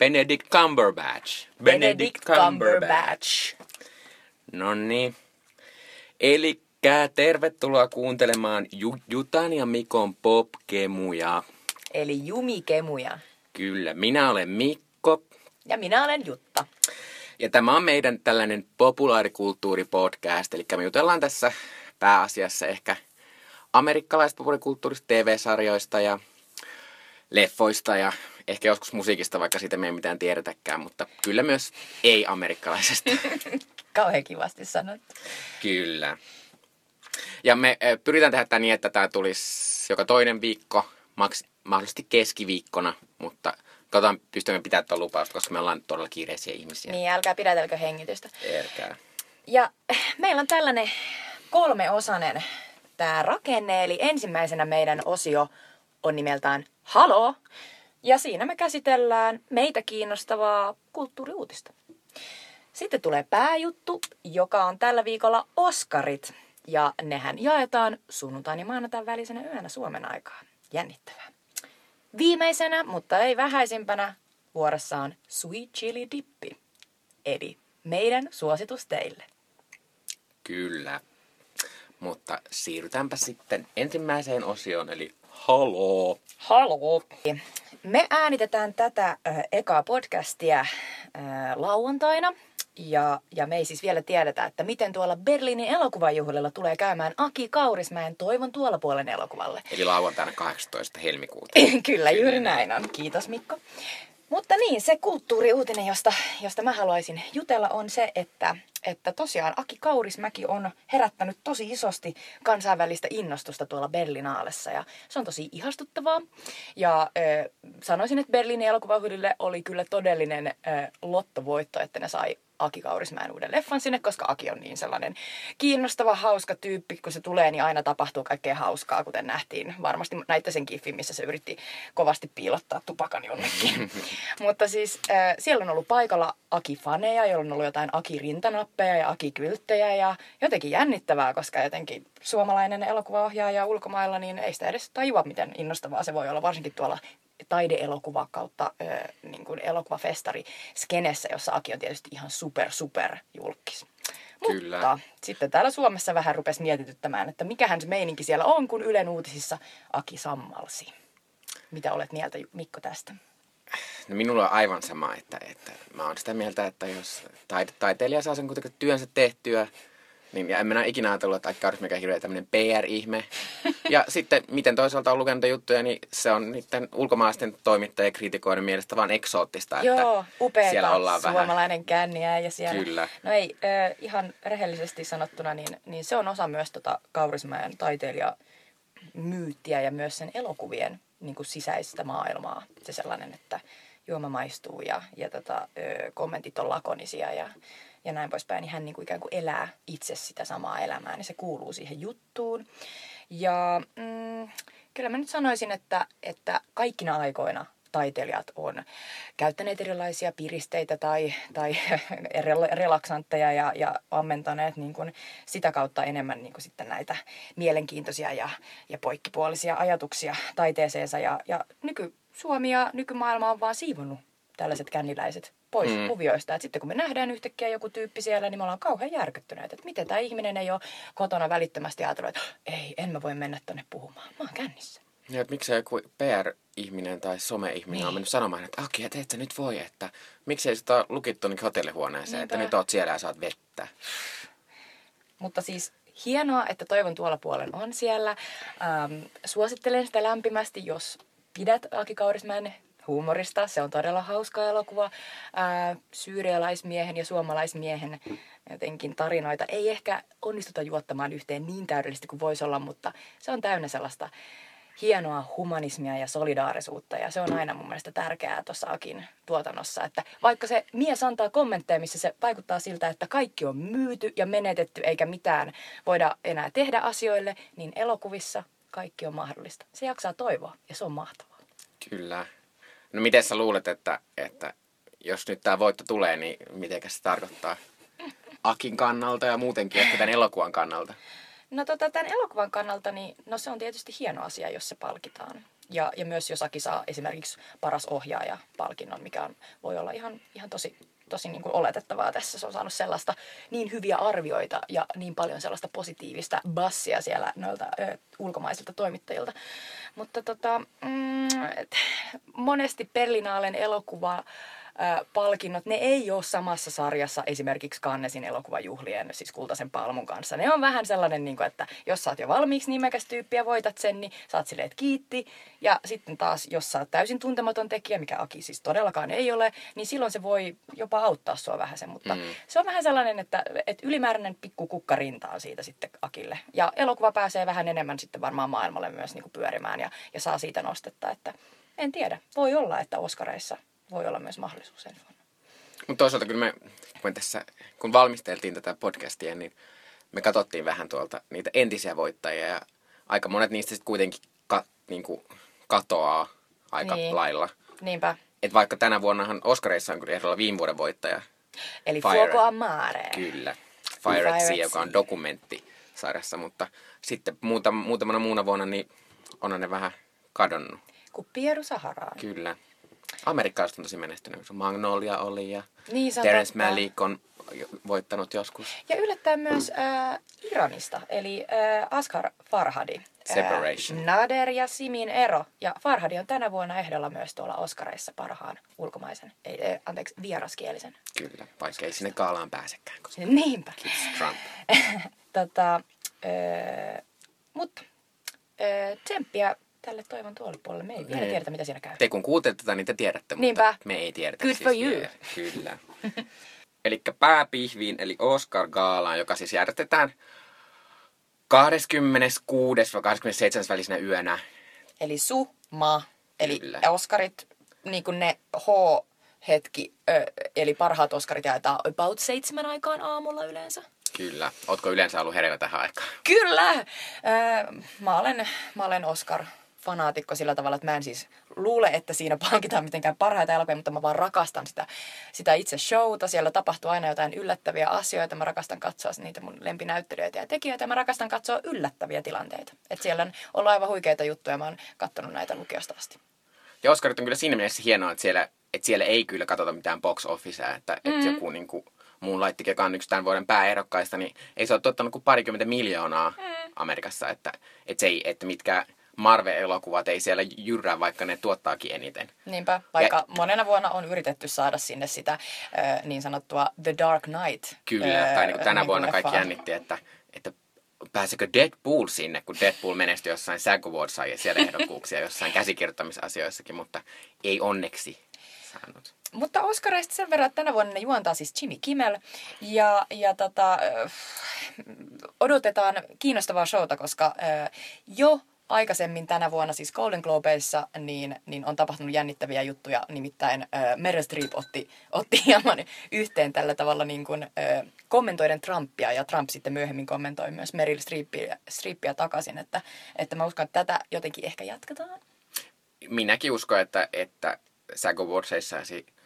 Benedict Cumberbatch. Benedict Cumberbatch. No niin. Eli tervetuloa kuuntelemaan Ju- Jutan ja Mikon popkemuja. Eli Jumikemuja. Kyllä, minä olen Mikko. Ja minä olen Jutta. Ja tämä on meidän tällainen populaarikulttuuripodcast, eli me jutellaan tässä pääasiassa ehkä amerikkalaisista populaarikulttuurista, TV-sarjoista ja leffoista ja ehkä joskus musiikista, vaikka siitä me ei mitään tiedetäkään, mutta kyllä myös ei-amerikkalaisesta. Kauhean kivasti sanottu. Kyllä. Ja me eh, pyritään tehdä tämä niin, että tämä tulisi joka toinen viikko, maks, mahdollisesti keskiviikkona, mutta katsotaan pystymme pitämään tuon lupausta, koska me ollaan todella kiireisiä ihmisiä. Niin, älkää pidätelkö hengitystä. Erkää. Ja meillä on tällainen kolmeosainen tämä rakenne, eli ensimmäisenä meidän osio on nimeltään Halo, ja siinä me käsitellään meitä kiinnostavaa kulttuuriuutista. Sitten tulee pääjuttu, joka on tällä viikolla Oscarit, ja nehän jaetaan sunnuntain ja maanantain välisenä yönä Suomen aikaa. Jännittävää. Viimeisenä, mutta ei vähäisimpänä, vuorossa on Sweet Chili Dippi, eli meidän suositus teille. Kyllä. Mutta siirrytäänpä sitten ensimmäiseen osioon, eli haloo. Halo! Me äänitetään tätä äh, ekaa podcastia äh, lauantaina. Ja, ja me ei siis vielä tiedetä, että miten tuolla Berliinin elokuvajuhlilla tulee käymään Aki Kaurismäen Toivon tuolla puolen elokuvalle. Eli lauantaina 18. helmikuuta. Kyllä, juuri näin on. Kiitos Mikko. Mutta niin, se kulttuuriuutinen, josta, josta mä haluaisin jutella, on se, että, että tosiaan Aki Kaurismäki on herättänyt tosi isosti kansainvälistä innostusta tuolla Berlinaalessa ja se on tosi ihastuttavaa. Ja äh, sanoisin, että Berliinin elokuvahyydille oli kyllä todellinen äh, lottovoitto, että ne sai Aki Kaurismäen uuden leffan sinne, koska Aki on niin sellainen kiinnostava, hauska tyyppi. Kun se tulee, niin aina tapahtuu kaikkea hauskaa, kuten nähtiin. Varmasti näitte sen kiffin, missä se yritti kovasti piilottaa tupakan jonnekin. Mutta siis äh, siellä on ollut paikalla Aki-faneja, joilla on ollut jotain Aki-rintanappeja ja Aki-kylttejä ja jotenkin jännittävää, koska jotenkin suomalainen elokuvaohjaaja ulkomailla, niin ei sitä edes tajua, miten innostavaa se voi olla, varsinkin tuolla taideelokuva kautta ö, niin kuin elokuvafestari skenessä, jossa Aki on tietysti ihan super, super julkis. Kyllä. Mutta sitten täällä Suomessa vähän rupesi mietityttämään, että mikähän se meininki siellä on, kun Ylen uutisissa Aki sammalsi. Mitä olet mieltä, Mikko, tästä? No minulla on aivan sama, että, että mä oon sitä mieltä, että jos taide, taiteilija saa sen kuitenkin työnsä tehtyä, niin ja en minä ikinä ajatellut, että Aki Kaurismäki on hirveä tämmöinen PR-ihme. Ja sitten, miten toisaalta on lukenut juttuja, niin se on niiden ulkomaalaisten toimittajien ja kritikoiden mielestä vaan eksoottista, Joo, että upeeta siellä ollaan vähän. suomalainen känniä ja siellä. Kyllä. No ei, äh, ihan rehellisesti sanottuna, niin, niin se on osa myös tota Kaurismäen taiteilija myyttiä ja myös sen elokuvien niin kuin sisäistä maailmaa. Se sellainen, että juoma maistuu ja, ja tota, ö, kommentit on lakonisia ja, ja näin poispäin. Niin hän niin kuin ikään kuin elää itse sitä samaa elämää, niin se kuuluu siihen juttuun. Ja mm, kyllä mä nyt sanoisin, että, että kaikkina aikoina taiteilijat on käyttäneet erilaisia piristeitä tai, tai rel- relaksantteja ja, ja ammentaneet niin kuin sitä kautta enemmän niin kuin sitten näitä mielenkiintoisia ja, ja poikkipuolisia ajatuksia taiteeseensa. Ja, ja nyky-Suomi ja nykymaailma on vaan siivonnut tällaiset känniläiset pois Mm. kuvioista. Et sitten kun me nähdään yhtäkkiä joku tyyppi siellä, niin me ollaan kauhean järkyttyneet, että miten tämä ihminen ei ole kotona välittömästi ajatellut, että ei, en mä voi mennä tonne puhumaan. Mä oon kännissä. Ja että miksei joku PR-ihminen tai some-ihminen niin. on Niin. mennyt sanomaan, että Aki, et et sä nyt voi, että miksei sitä lukittu niin hotellihuoneeseen, että Niinpä. nyt oot siellä ja saat vettä. Mutta siis hienoa, että Toivon tuolla puolen on siellä. Ähm, suosittelen sitä lämpimästi, jos pidät Aki Kaurismäen huumorista. Se on todella hauska elokuva. Äh, syyrialaismiehen ja suomalaismiehen jotenkin tarinoita ei ehkä onnistuta juottamaan yhteen niin täydellisesti kuin voisi olla, mutta se on täynnä sellaista hienoa humanismia ja solidaarisuutta ja se on aina mun mielestä tärkeää tuossa Akin tuotannossa, että vaikka se mies antaa kommentteja, missä se vaikuttaa siltä, että kaikki on myyty ja menetetty eikä mitään voida enää tehdä asioille, niin elokuvissa kaikki on mahdollista. Se jaksaa toivoa ja se on mahtavaa. Kyllä. No miten sä luulet, että, että jos nyt tämä voitto tulee, niin miten se tarkoittaa Akin kannalta ja muutenkin ehkä tämän elokuvan kannalta? No tota, tämän elokuvan kannalta, niin no se on tietysti hieno asia, jos se palkitaan. Ja, ja myös jos Aki saa esimerkiksi paras ohjaaja palkinnon, mikä on, voi olla ihan, ihan tosi, tosi niin kuin oletettavaa tässä. Se on saanut sellaista niin hyviä arvioita ja niin paljon sellaista positiivista bassia siellä noilta ö, ulkomaisilta toimittajilta. Mutta tota, mm, et, monesti Perlinaalen elokuva palkinnot, ne ei ole samassa sarjassa esimerkiksi Kannesin elokuvajuhlien, siis Kultaisen palmun kanssa. Ne on vähän sellainen, niin kuin, että jos sä oot jo valmiiksi nimekäs tyyppi ja voitat sen, niin saat silleen, että kiitti. Ja sitten taas, jos sä oot täysin tuntematon tekijä, mikä Aki siis todellakaan ei ole, niin silloin se voi jopa auttaa sua vähän sen. Mutta mm. se on vähän sellainen, että, että ylimääräinen pikku kukka rintaan siitä sitten Akille. Ja elokuva pääsee vähän enemmän sitten varmaan maailmalle myös niin kuin pyörimään ja, ja saa siitä nostetta, että en tiedä. Voi olla, että Oskareissa voi olla myös mahdollisuus ensi vuonna. Mutta toisaalta kyllä me, kun, tässä, kun valmisteltiin tätä podcastia, niin me katsottiin vähän tuolta niitä entisiä voittajia ja aika monet niistä sitten kuitenkin ka, niin kuin katoaa aika niin. lailla. Niinpä. Et vaikka tänä vuonnahan Oscarissa on kyllä ehdolla viime vuoden voittaja. Eli Fire, Fuoco Amare. Kyllä. Fire, Fire at Sea, joka on dokumentti sarjassa, mutta sitten muuta, muutamana muuna vuonna niin on ne vähän kadonnut. Kuin Pieru Saharaan. Kyllä amerikkalaiset on tosi menestynyt. Magnolia oli ja niin, Terence Malick on voittanut joskus. Ja yllättäen myös äh, Iranista, eli äh, Askar Farhadi. Äh, Separation. Äh, Nader ja Simin ero. Ja Farhadi on tänä vuonna ehdolla myös tuolla Oscareissa parhaan ulkomaisen, ei, äh, anteeksi, vieraskielisen. Kyllä, vaikka ei sinne kaalaan pääsekään. Koska Niinpä. Kiitos Trump. tota, äh, mutta äh, tsemppiä tälle toivon tuolipuolelle. Me ei vielä niin. tiedetä, mitä siinä käy. Te kun kuuntelette tätä, niin te tiedätte, Niinpä. mutta me ei tiedetä. Good siis for you. Vielä. Kyllä. eli pääpihviin, eli Oscar Gaalaan, joka siis järjestetään 26. vai 27. välisenä yönä. Eli summa. Eli Kyllä. Oscarit, niin kuin ne H-hetki, eli parhaat Oscarit jaetaan about seitsemän aikaan aamulla yleensä. Kyllä. Ootko yleensä ollut hereillä tähän aikaan? Kyllä! Öö, mä, olen, mä olen Oscar fanaatikko sillä tavalla, että mä en siis luule, että siinä palkitaan mitenkään parhaita elokuvia, mutta mä vaan rakastan sitä, sitä itse showta. Siellä tapahtuu aina jotain yllättäviä asioita. Mä rakastan katsoa niitä mun lempinäyttelijöitä ja tekijöitä. Ja mä rakastan katsoa yllättäviä tilanteita. Että siellä on ollut aivan huikeita juttuja. Mä oon katsonut näitä lukiosta asti. Ja Oscarit on kyllä siinä mielessä hienoa, että siellä, että siellä ei kyllä katsota mitään box officea, että, mm. että joku niin kuin, Moonlight, joka on yksi tämän vuoden pääehdokkaista, niin ei se ole tuottanut kuin parikymmentä miljoonaa mm. Amerikassa, että, että, se ei, että mitkä Marvel-elokuvat ei siellä jyrrää, vaikka ne tuottaakin eniten. Niinpä, vaikka ja, monena vuonna on yritetty saada sinne sitä äh, niin sanottua The Dark Knight. Kyllä, äh, tai niin kuin tänä niin vuonna kaikki jännitti, että, että pääsekö Deadpool sinne, kun Deadpool menestyi jossain SAG Awards sai siellä ehdokkuuksia jossain käsikirjoittamisasioissakin, mutta ei onneksi saanut. Mutta Oscareista sen verran, että tänä vuonna ne juontaa siis Jimmy Kimmel. Ja, ja tota, odotetaan kiinnostavaa showta, koska jo aikaisemmin tänä vuonna, siis Golden Globeissa, niin, niin on tapahtunut jännittäviä juttuja. Nimittäin äh, Meryl Streep otti, otti hieman yhteen tällä tavalla niin kuin, äh, kommentoiden Trumpia, ja Trump sitten myöhemmin kommentoi myös Meryl Streepia, Streepia takaisin. Että, että mä uskon, että tätä jotenkin ehkä jatketaan. Minäkin uskon, että, että Sago Awardsissa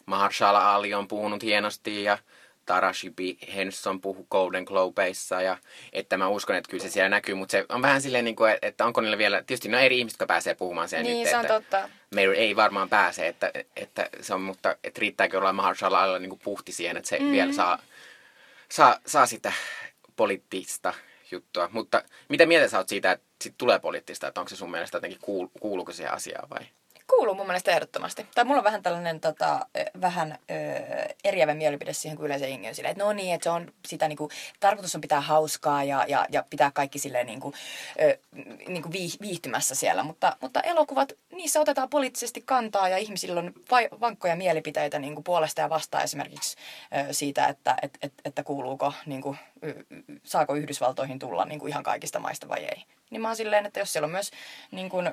Mahershala Ali on puhunut hienosti ja Tarashibi Henson puhu Golden Globeissa ja että mä uskon, että kyllä se siellä näkyy, mutta se on vähän silleen, niin kuin, että onko niillä vielä, tietysti ne on eri ihmiset, jotka pääsee puhumaan siellä niin, nyt, se on että totta. Meillä ei varmaan pääse, että, että se on, mutta että riittääkö olla Mahershala Alilla niin puhti siihen, että se mm. vielä saa, saa, saa sitä poliittista juttua. Mutta mitä mieltä sä oot siitä, että sit tulee poliittista, että onko se sun mielestä jotenkin kuul, kuuluuko siihen asiaan vai? Kuuluu mun mielestä ehdottomasti. Tai mulla on vähän tällainen tota, vähän ö, eriävä mielipide siihen kuin yleensä jengi on silleen, että no niin, että se on sitä niinku, tarkoitus on pitää hauskaa ja, ja, ja pitää kaikki silleen niinku, ö, niinku viihtymässä siellä. Mutta, mutta elokuvat, niissä otetaan poliittisesti kantaa ja ihmisillä on vai, vankkoja mielipiteitä niinku puolesta ja vastaan esimerkiksi ö, siitä, että et, et, että kuuluuko, niinku, saako Yhdysvaltoihin tulla niinku ihan kaikista maista vai ei. Niin mä oon silleen, että jos siellä on myös niin kun,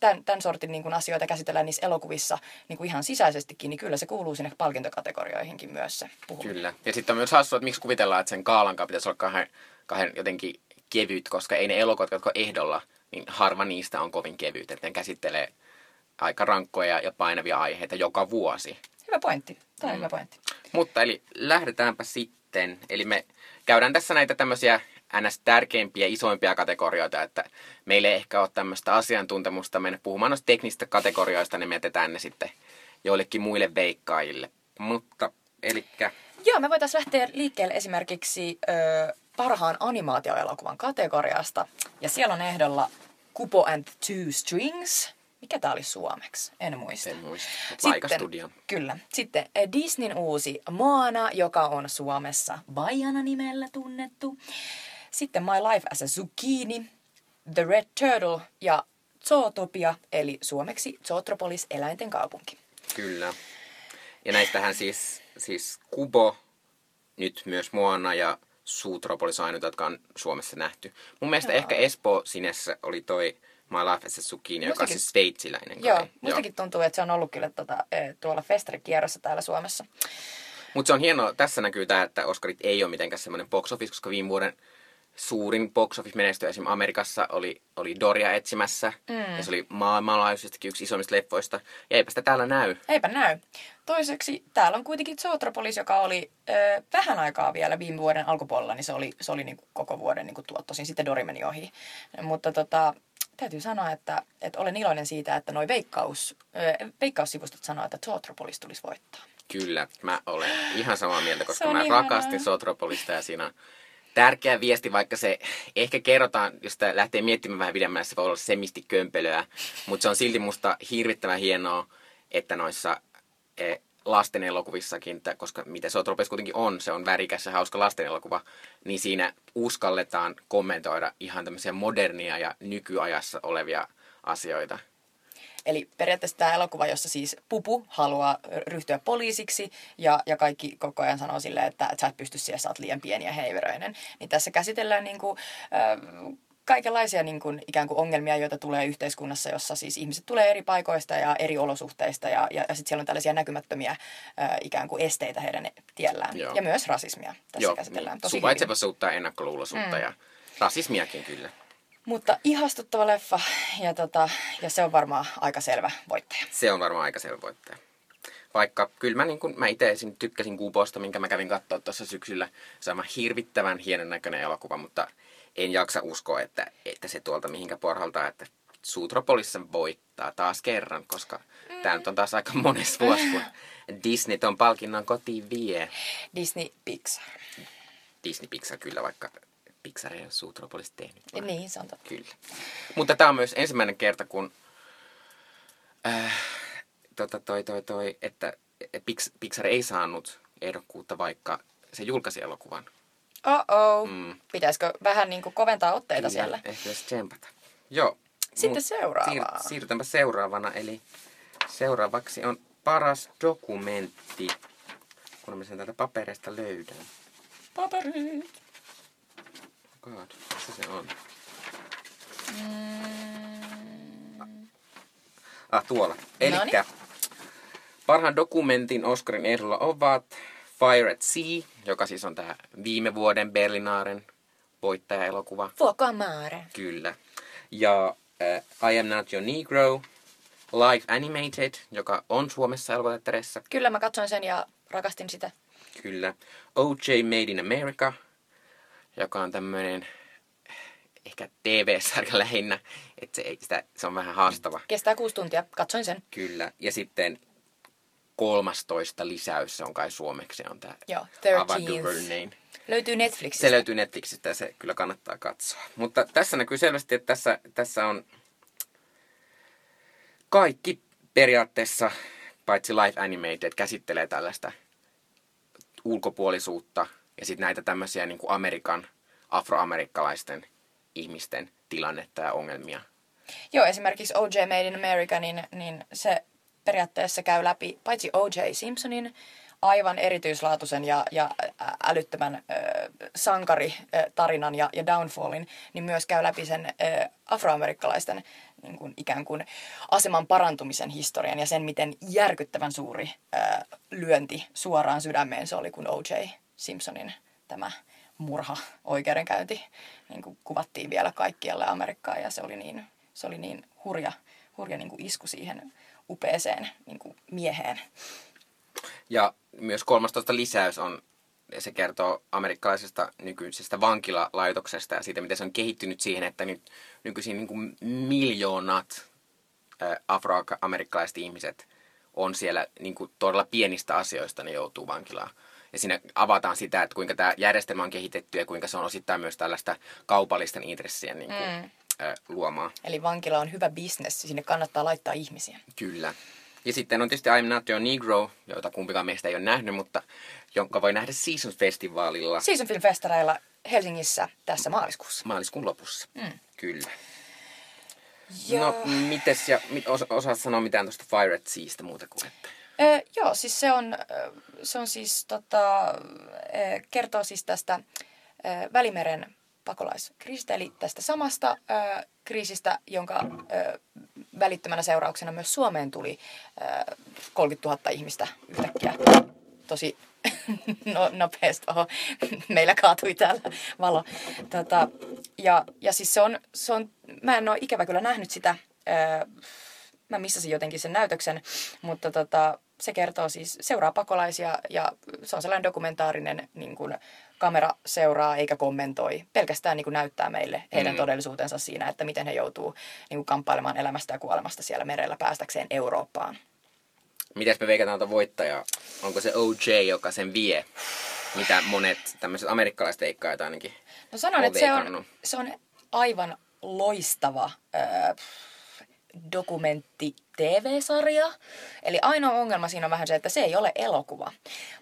tämän, tämän sortin niin kun asioita käsitellään niissä elokuvissa niin kun ihan sisäisestikin, niin kyllä se kuuluu sinne palkintokategorioihinkin myös se puhuminen. Kyllä. Ja sitten on myös hassua, että miksi kuvitellaan, että sen kaalankaan pitäisi olla kahden, kahden jotenkin kevyt, koska ei ne elokuvat, jotka on ehdolla, niin harva niistä on kovin kevyt. Että ne käsittelee aika rankkoja ja painavia aiheita joka vuosi. Hyvä pointti. Tämä on mm. hyvä pointti. Mutta eli lähdetäänpä sitten. Eli me käydään tässä näitä tämmöisiä ns. tärkeimpiä, isoimpia kategorioita, että meillä ei ehkä ole tämmöistä asiantuntemusta mennä puhumaan noista teknisistä kategorioista, niin me jätetään ne sitten joillekin muille veikkaajille. Mutta, elikkä... Joo, me voitaisiin lähteä liikkeelle esimerkiksi ö, parhaan animaatioelokuvan kategoriasta. Ja siellä on ehdolla Kupo and Two Strings. Mikä tää oli suomeksi? En muista. En muista. Sitten, kyllä. Sitten Disneyn uusi Moana, joka on Suomessa Bajana nimellä tunnettu. Sitten My Life as a Zucchini, The Red Turtle ja Zootopia, eli suomeksi Zootropolis eläinten kaupunki. Kyllä. Ja näistähän siis, siis Kubo, nyt myös Moana ja Zootropolis ainut, jotka on Suomessa nähty. Mun mielestä Joo. ehkä Espoo Sinessä oli toi My Life as a Zucchini, joka on siis sveitsiläinen. Joo, mustakin tuntuu, että se on ollut kyllä tuota, tuolla festarikierrossa täällä Suomessa. Mutta se on hienoa, tässä näkyy tämä, että Oscarit ei ole mitenkään semmoinen box office, koska viime vuoden suurin box office menestyjä esimerkiksi Amerikassa oli, oli Doria etsimässä. Mm. Ja se oli maailmanlaajuisestikin yksi isommista leffoista. Ja eipä sitä täällä näy. Eipä näy. Toiseksi täällä on kuitenkin Zootropolis, joka oli ö, vähän aikaa vielä viime vuoden alkupuolella, niin se oli, se oli niin kuin koko vuoden niin kuin tuottosin. Sitten Dori meni ohi. Mutta tota, täytyy sanoa, että, että olen iloinen siitä, että noi veikkaus, ö, veikkaussivustot sanoo, että Zootropolis tulisi voittaa. Kyllä, mä olen ihan samaa mieltä, koska mä ihanaa. rakastin Zootropolista ja siinä tärkeä viesti, vaikka se ehkä kerrotaan, jos sitä lähtee miettimään vähän pidemmälle, se voi olla semisti kömpelöä, mutta se on silti musta hirvittävän hienoa, että noissa e, lasten elokuvissakin, koska mitä se kuitenkin on, se on värikäs ja hauska lasten elokuva, niin siinä uskalletaan kommentoida ihan tämmöisiä modernia ja nykyajassa olevia asioita. Eli periaatteessa tämä elokuva, jossa siis Pupu haluaa ryhtyä poliisiksi ja, ja kaikki koko ajan sanoo silleen, että, että sä et pysty siihen, sä oot liian pieni ja heiveröinen. Niin tässä käsitellään niin kuin, äh, kaikenlaisia niin kuin, ikään kuin ongelmia, joita tulee yhteiskunnassa, jossa siis ihmiset tulee eri paikoista ja eri olosuhteista ja, ja, ja sitten siellä on tällaisia näkymättömiä äh, ikään kuin esteitä heidän tiellään. Joo. Ja myös rasismia tässä Joo, käsitellään niin. tosi Suvaitsevaisuutta ja ennakkoluuloisuutta mm. ja rasismiakin kyllä. Mutta ihastuttava leffa ja, tota, ja se on varmaan aika selvä voittaja. Se on varmaan aika selvä voittaja. Vaikka kyllä mä, niin kun, mä itse tykkäsin Kuuposta, minkä mä kävin katsoa tuossa syksyllä. Se on hirvittävän hienon näköinen elokuva, mutta en jaksa uskoa, että, että se tuolta mihinkä porhaltaa, että Suutropolissa voittaa taas kerran, koska mm. tämä nyt on taas aika mones vuosi, kun Disney ton palkinnon kotiin vie. Disney Pixar. Disney Pixar kyllä, vaikka Pixar ei ole Suutropolis tehnyt. Vaan. Niin, se on totta. Kyllä. Mutta tämä on myös ensimmäinen kerta, kun äh, tota, toi, toi, toi, että Pixar ei saanut ehdokkuutta, vaikka se julkaisi elokuvan. Oh-oh. Mm. Pitäisikö vähän niin kuin koventaa otteita Kyllä, siellä? ehkä jos tsempata. Joo. Sitten seuraavaa. Siir- siirrytäänpä seuraavana. Eli seuraavaksi on paras dokumentti. Kun mä sen täältä paperista löydän. Paperit god, missä se on? Mm. Ah, tuolla. Eli parhaan dokumentin Oscarin ehdolla ovat Fire at Sea, joka siis on tämä viime vuoden Berlinaaren voittaja-elokuva. Fuoco amare. Kyllä. Ja uh, I Am Not Your Negro, Live Animated, joka on Suomessa elokuvateattereissa. Kyllä, mä katsoin sen ja rakastin sitä. Kyllä. O.J. Made in America, joka on tämmöinen ehkä TV-sarja lähinnä, että se, sitä, se on vähän haastava. Kestää kuusi tuntia, katsoin sen. Kyllä, ja sitten 13 lisäys, se on kai suomeksi, on tämä Joo, Ava DuVernay. Löytyy Netflixistä. Se löytyy Netflixistä ja se kyllä kannattaa katsoa. Mutta tässä näkyy selvästi, että tässä, tässä on kaikki periaatteessa, paitsi Life Animated, käsittelee tällaista ulkopuolisuutta ja sitten näitä tämmöisiä niin kuin Amerikan, afroamerikkalaisten ihmisten tilannetta ja ongelmia. Joo, esimerkiksi O.J. Made in America, niin, niin se periaatteessa käy läpi paitsi O.J. Simpsonin aivan erityislaatuisen ja, ja älyttömän äh, sankaritarinan ja, ja downfallin, niin myös käy läpi sen äh, afroamerikkalaisten niin kuin, ikään kuin aseman parantumisen historian ja sen, miten järkyttävän suuri äh, lyönti suoraan sydämeen se oli, kun O.J. Simpsonin tämä murha oikeudenkäynti niin kuin kuvattiin vielä kaikkialle Amerikkaan ja se oli niin, se oli niin hurja, hurja niin kuin isku siihen upeeseen niin kuin mieheen. Ja myös 13 lisäys on se kertoo amerikkalaisesta nykyisestä vankilalaitoksesta ja siitä, miten se on kehittynyt siihen, että nyt nykyisin niin kuin miljoonat afroamerikkalaiset ihmiset on siellä niin kuin todella pienistä asioista ne joutuu vankilaan. Ja siinä avataan sitä, että kuinka tämä järjestelmä on kehitetty ja kuinka se on osittain myös tällaista kaupallisten intressien niin kuin, mm. ä, luomaa. Eli vankila on hyvä bisnes, sinne kannattaa laittaa ihmisiä. Kyllä. Ja sitten on tietysti I'm Not Your Negro, jota kumpikaan meistä ei ole nähnyt, mutta jonka voi nähdä Season Festivalilla. Season Film Festareilla Helsingissä tässä maaliskuussa. Maaliskuun lopussa, mm. kyllä. Ja... No, mites, ja osa, osaat sanoa mitään tuosta Fire at Seasta muuta kuin että... Öö, joo, siis se on, se on siis tota, kertoo siis tästä Välimeren pakolaiskriisistä, eli tästä samasta ö, kriisistä, jonka ö, välittömänä seurauksena myös Suomeen tuli ö, 30 000 ihmistä yhtäkkiä. Tosi no, nopeasti. Oho, meillä kaatui täällä valo. Tota, ja, ja siis se on, se on, mä en ole ikävä kyllä nähnyt sitä, ö, mä missasin jotenkin sen näytöksen, mutta tota, se kertoo siis, seuraa pakolaisia ja se on sellainen dokumentaarinen niin kuin, kamera seuraa eikä kommentoi. Pelkästään niin kuin näyttää meille heidän mm. todellisuutensa siinä, että miten he joutuu niin kuin kamppailemaan elämästä ja kuolemasta siellä merellä päästäkseen Eurooppaan. Mitäs me veikataan tuota voittajaa? Onko se OJ, joka sen vie? Mitä monet tämmöiset amerikkalaiset veikkaajat ainakin No sanon, että se on, se on aivan loistava öö, dokumentti TV-sarja. Eli ainoa ongelma siinä on vähän se, että se ei ole elokuva,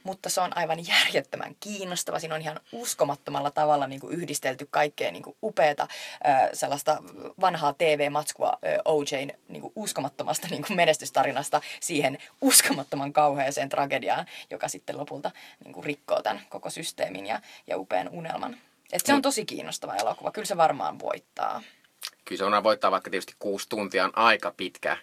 mutta se on aivan järjettömän kiinnostava. Siinä on ihan uskomattomalla tavalla niin kuin yhdistelty kaikkea niin kuin upeata sellaista vanhaa TV-matskua OJn niin kuin uskomattomasta niin kuin menestystarinasta siihen uskomattoman kauheeseen tragediaan, joka sitten lopulta niin kuin rikkoo tämän koko systeemin ja, ja upean unelman. Et se on tosi kiinnostava elokuva. Kyllä se varmaan voittaa kyllä se on voittaa, vaikka tietysti kuusi tuntia on aika pitkä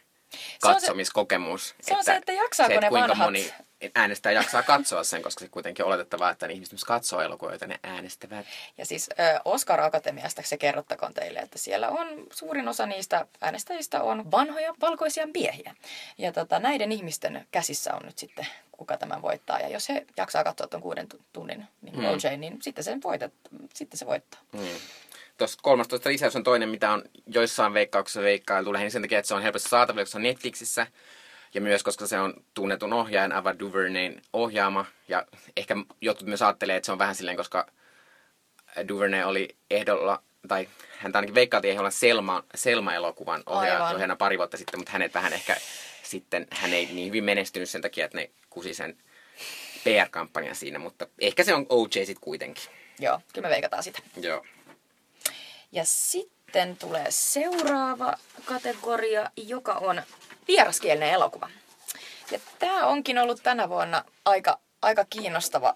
katsomiskokemus. Se, se on se, että jaksaako se, että ne kuinka vanhat... moni äänestäjä jaksaa katsoa sen, koska se kuitenkin on oletettavaa, että ne ihmiset myös katsoo elokuvia, joita ne äänestävät. Ja siis Oscar Akatemiasta se kerrottakoon teille, että siellä on suurin osa niistä äänestäjistä on vanhoja valkoisia miehiä. Ja tota, näiden ihmisten käsissä on nyt sitten, kuka tämän voittaa. Ja jos he jaksaa katsoa tuon kuuden tunnin niin mm. OJ, niin sitten se, voitat, sitten se voittaa. Mm tuossa 13 lisäys on toinen, mitä on joissain veikkauksissa veikkailtu lähinnä sen takia, että se on helposti saatavilla, koska se on Netflixissä. Ja myös, koska se on tunnetun ohjaajan Ava DuVernayn ohjaama. Ja ehkä jotkut myös ajattelee, että se on vähän silleen, koska DuVernay oli ehdolla, tai hän ainakin veikkailtiin ehdolla Selma, Selma-elokuvan ohjaa, ohjaajana pari vuotta sitten, mutta hänet vähän ehkä sitten, hän ei niin hyvin menestynyt sen takia, että ne kusi sen PR-kampanjan siinä, mutta ehkä se on OJ sitten kuitenkin. Joo, kyllä me veikataan sitä. Joo. Ja sitten tulee seuraava kategoria, joka on vieraskielinen elokuva. Ja tämä onkin ollut tänä vuonna aika, aika kiinnostava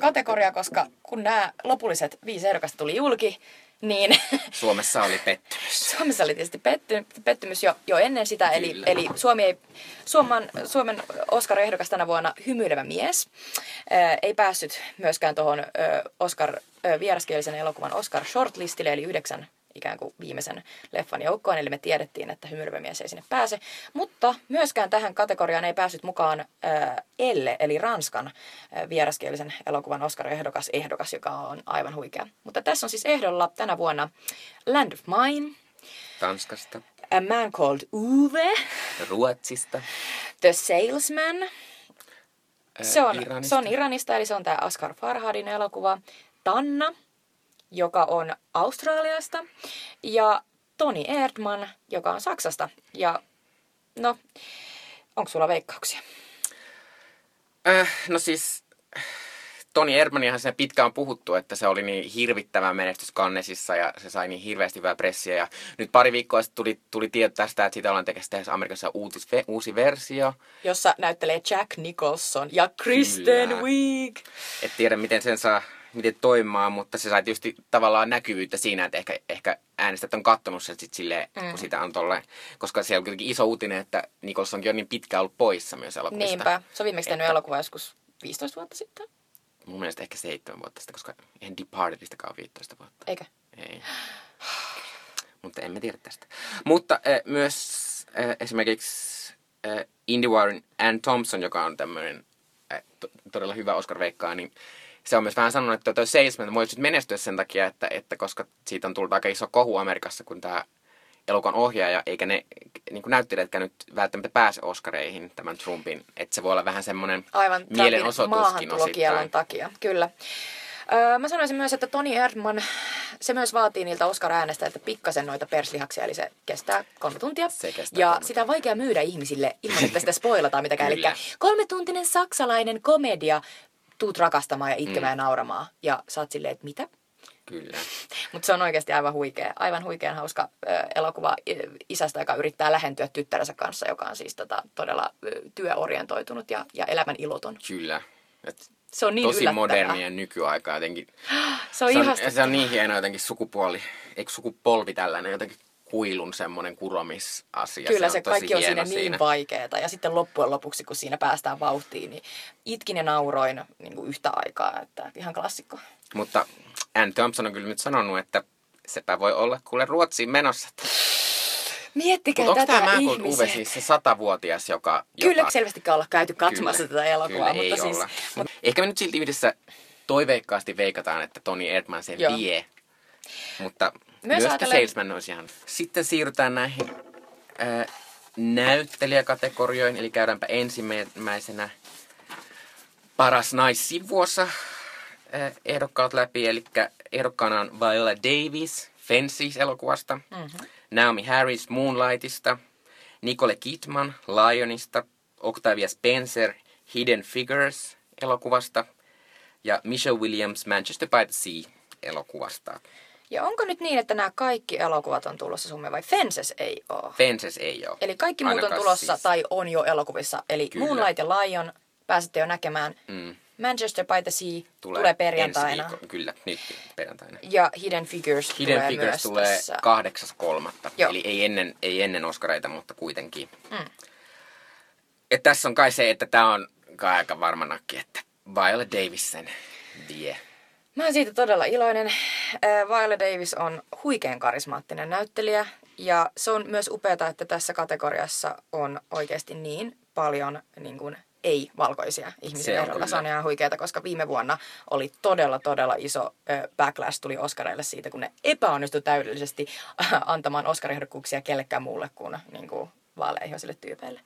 kategoria, koska kun nämä lopulliset viisi ehdokasta tuli julki, niin... Suomessa oli pettymys. Suomessa oli tietysti petty, pettymys jo, jo ennen sitä, eli, eli Suomi ei, Suomen, Suomen Oscar-ehdokas tänä vuonna hymyilevä mies ää, ei päässyt myöskään tuohon Oscar, ää, vieraskielisen elokuvan Oscar shortlistille, eli yhdeksän ikään kuin viimeisen leffan joukkoon, eli me tiedettiin, että hymyilevä mies ei sinne pääse. Mutta myöskään tähän kategoriaan ei päässyt mukaan äh, Elle, eli Ranskan äh, vieraskielisen elokuvan Oscar-ehdokas, ehdokas, joka on aivan huikea. Mutta tässä on siis ehdolla tänä vuonna Land of Mine. Tanskasta. A Man Called Uwe. Ruotsista. The Salesman. Se on, Iranista. se on Iranista, eli se on tämä Asghar Farhadin elokuva. Tanna, joka on Australiasta, ja Toni Erdman, joka on Saksasta. Ja no, onko sulla veikkauksia? Äh, no siis, Toni Erdmanihan se pitkään on puhuttu, että se oli niin hirvittävä menestys Cannesissa ja se sai niin hirveästi hyvää pressiä. Ja nyt pari viikkoa sitten tuli, tuli tieto tästä, että siitä ollaan tekemässä Amerikassa uutis, uusi versio. Jossa näyttelee Jack Nicholson ja Kristen Wiig. Et tiedä, miten sen saa miten toimimaan, mutta se sai tietysti tavallaan näkyvyyttä siinä, että ehkä, ehkä äänestäjät on kattonut sen sit silleen, mm. kun sitä on tolleen, koska siellä on kuitenkin iso uutinen, että Nikolsonkin on niin pitkään ollut poissa myös elokuvista. Niinpä, se on viimeksi tehnyt elokuva joskus 15 vuotta sitten. Mun mielestä ehkä 7 vuotta sitten, koska en Departedistakaan 15 vuotta. Eikö? Ei. mutta emme tiedä tästä. Mutta äh, myös äh, esimerkiksi äh, Indy Warren Ann Thompson, joka on tämmöinen äh, to- todella hyvä Oscar-veikkaa, niin se on myös vähän sanonut, että toi Salesman voi nyt menestyä sen takia, että, että koska siitä on tullut aika iso kohu Amerikassa, kun tämä elokuvan ohjaaja, eikä ne niin näyttelijätkään nyt välttämättä pääse Oscareihin tämän Trumpin. Että se voi olla vähän semmoinen Aivan mielenosoituskin osittain. takia, kyllä. Öö, mä sanoisin myös, että Toni Erdman, se myös vaatii niiltä Oscar-äänestä, että pikkasen noita perslihaksia, eli se kestää kolme tuntia. Se kestää ja kolme sitä on vaikea myydä ihmisille ilman, että sitä spoilataan mitenkään. Eli kolmetuntinen saksalainen komedia, tuut rakastamaan ja itkemään Mm. ja nauramaan. Ja sä oot silleen, että mitä? Kyllä. Mutta se on oikeasti aivan huikea, aivan huikean hauska elokuva isästä, joka yrittää lähentyä tyttärensä kanssa, joka on siis tota, todella työorientoitunut ja, ja elämän iloton. Kyllä. Et Se on niin tosi modernia nykyaikaa jotenkin. Se on, se, on, se on niin hieno jotenkin sukupuoli, eikö sukupolvi tällainen jotenkin kuilun semmoinen kuromisasia. Kyllä se tosi kaikki on hieno siinä niin vaikeeta. Ja sitten loppujen lopuksi, kun siinä päästään vauhtiin, niin itkin ja nauroin niin kuin yhtä aikaa. Että ihan klassikko. Mutta Ann Thompson on kyllä nyt sanonut, että sepä voi olla kuule Ruotsiin menossa. Miettikää onko tätä tämä ihmiset. Uwe siis se satavuotias, joka... Kyllä joka, selvästikään olla käyty katsomassa Kyllä, tätä elokuvaa. kyllä, mutta ei siis, olla. Mutta Ehkä me nyt silti yhdessä toiveikkaasti veikataan, että Toni Erdman sen Joo. vie. Mutta Myös myös, myös ajatellen- Salesman olisi ihan... Sitten siirrytään näihin äh, näyttelijäkategorioihin, eli käydäänpä ensimmäisenä paras naissivuossa äh, ehdokkaat läpi, eli ehdokkaana on Viola Davis Fences-elokuvasta, mm-hmm. Naomi Harris Moonlightista, Nicole Kidman Lionista, Octavia Spencer Hidden Figures elokuvasta ja Michelle Williams Manchester by the Sea elokuvasta. Ja onko nyt niin, että nämä kaikki elokuvat on tulossa Suomeen vai Fences ei ole? Fences ei ole. Eli kaikki muut on tulossa siis. tai on jo elokuvissa. Eli Kyllä. Moonlight ja Lion pääsette jo näkemään. Mm. Manchester by the Sea tulee, tulee perjantaina. ensi viikko- Kyllä, nyt perjantaina. Ja Hidden Figures Hidden tulee Figures myös tulee tässä. kahdeksas kolmatta. Joo. Eli ei ennen, ei ennen Oscareita, mutta kuitenkin. Mm. Et tässä on kai se, että tämä on kai aika varmanakin, että Viola Davis sen vie. Mä oon siitä todella iloinen. Viola Davis on huikean karismaattinen näyttelijä ja se on myös upeata, että tässä kategoriassa on oikeasti niin paljon niin kuin, ei-valkoisia ihmisiä ehdolla. Se on ihan huikeata, koska viime vuonna oli todella, todella iso backlash tuli Oscareille siitä, kun ne epäonnistui täydellisesti antamaan Oscar-ehdokkuuksia kellekään muulle kuin, niin kuin vaaleihoisille tyypeille.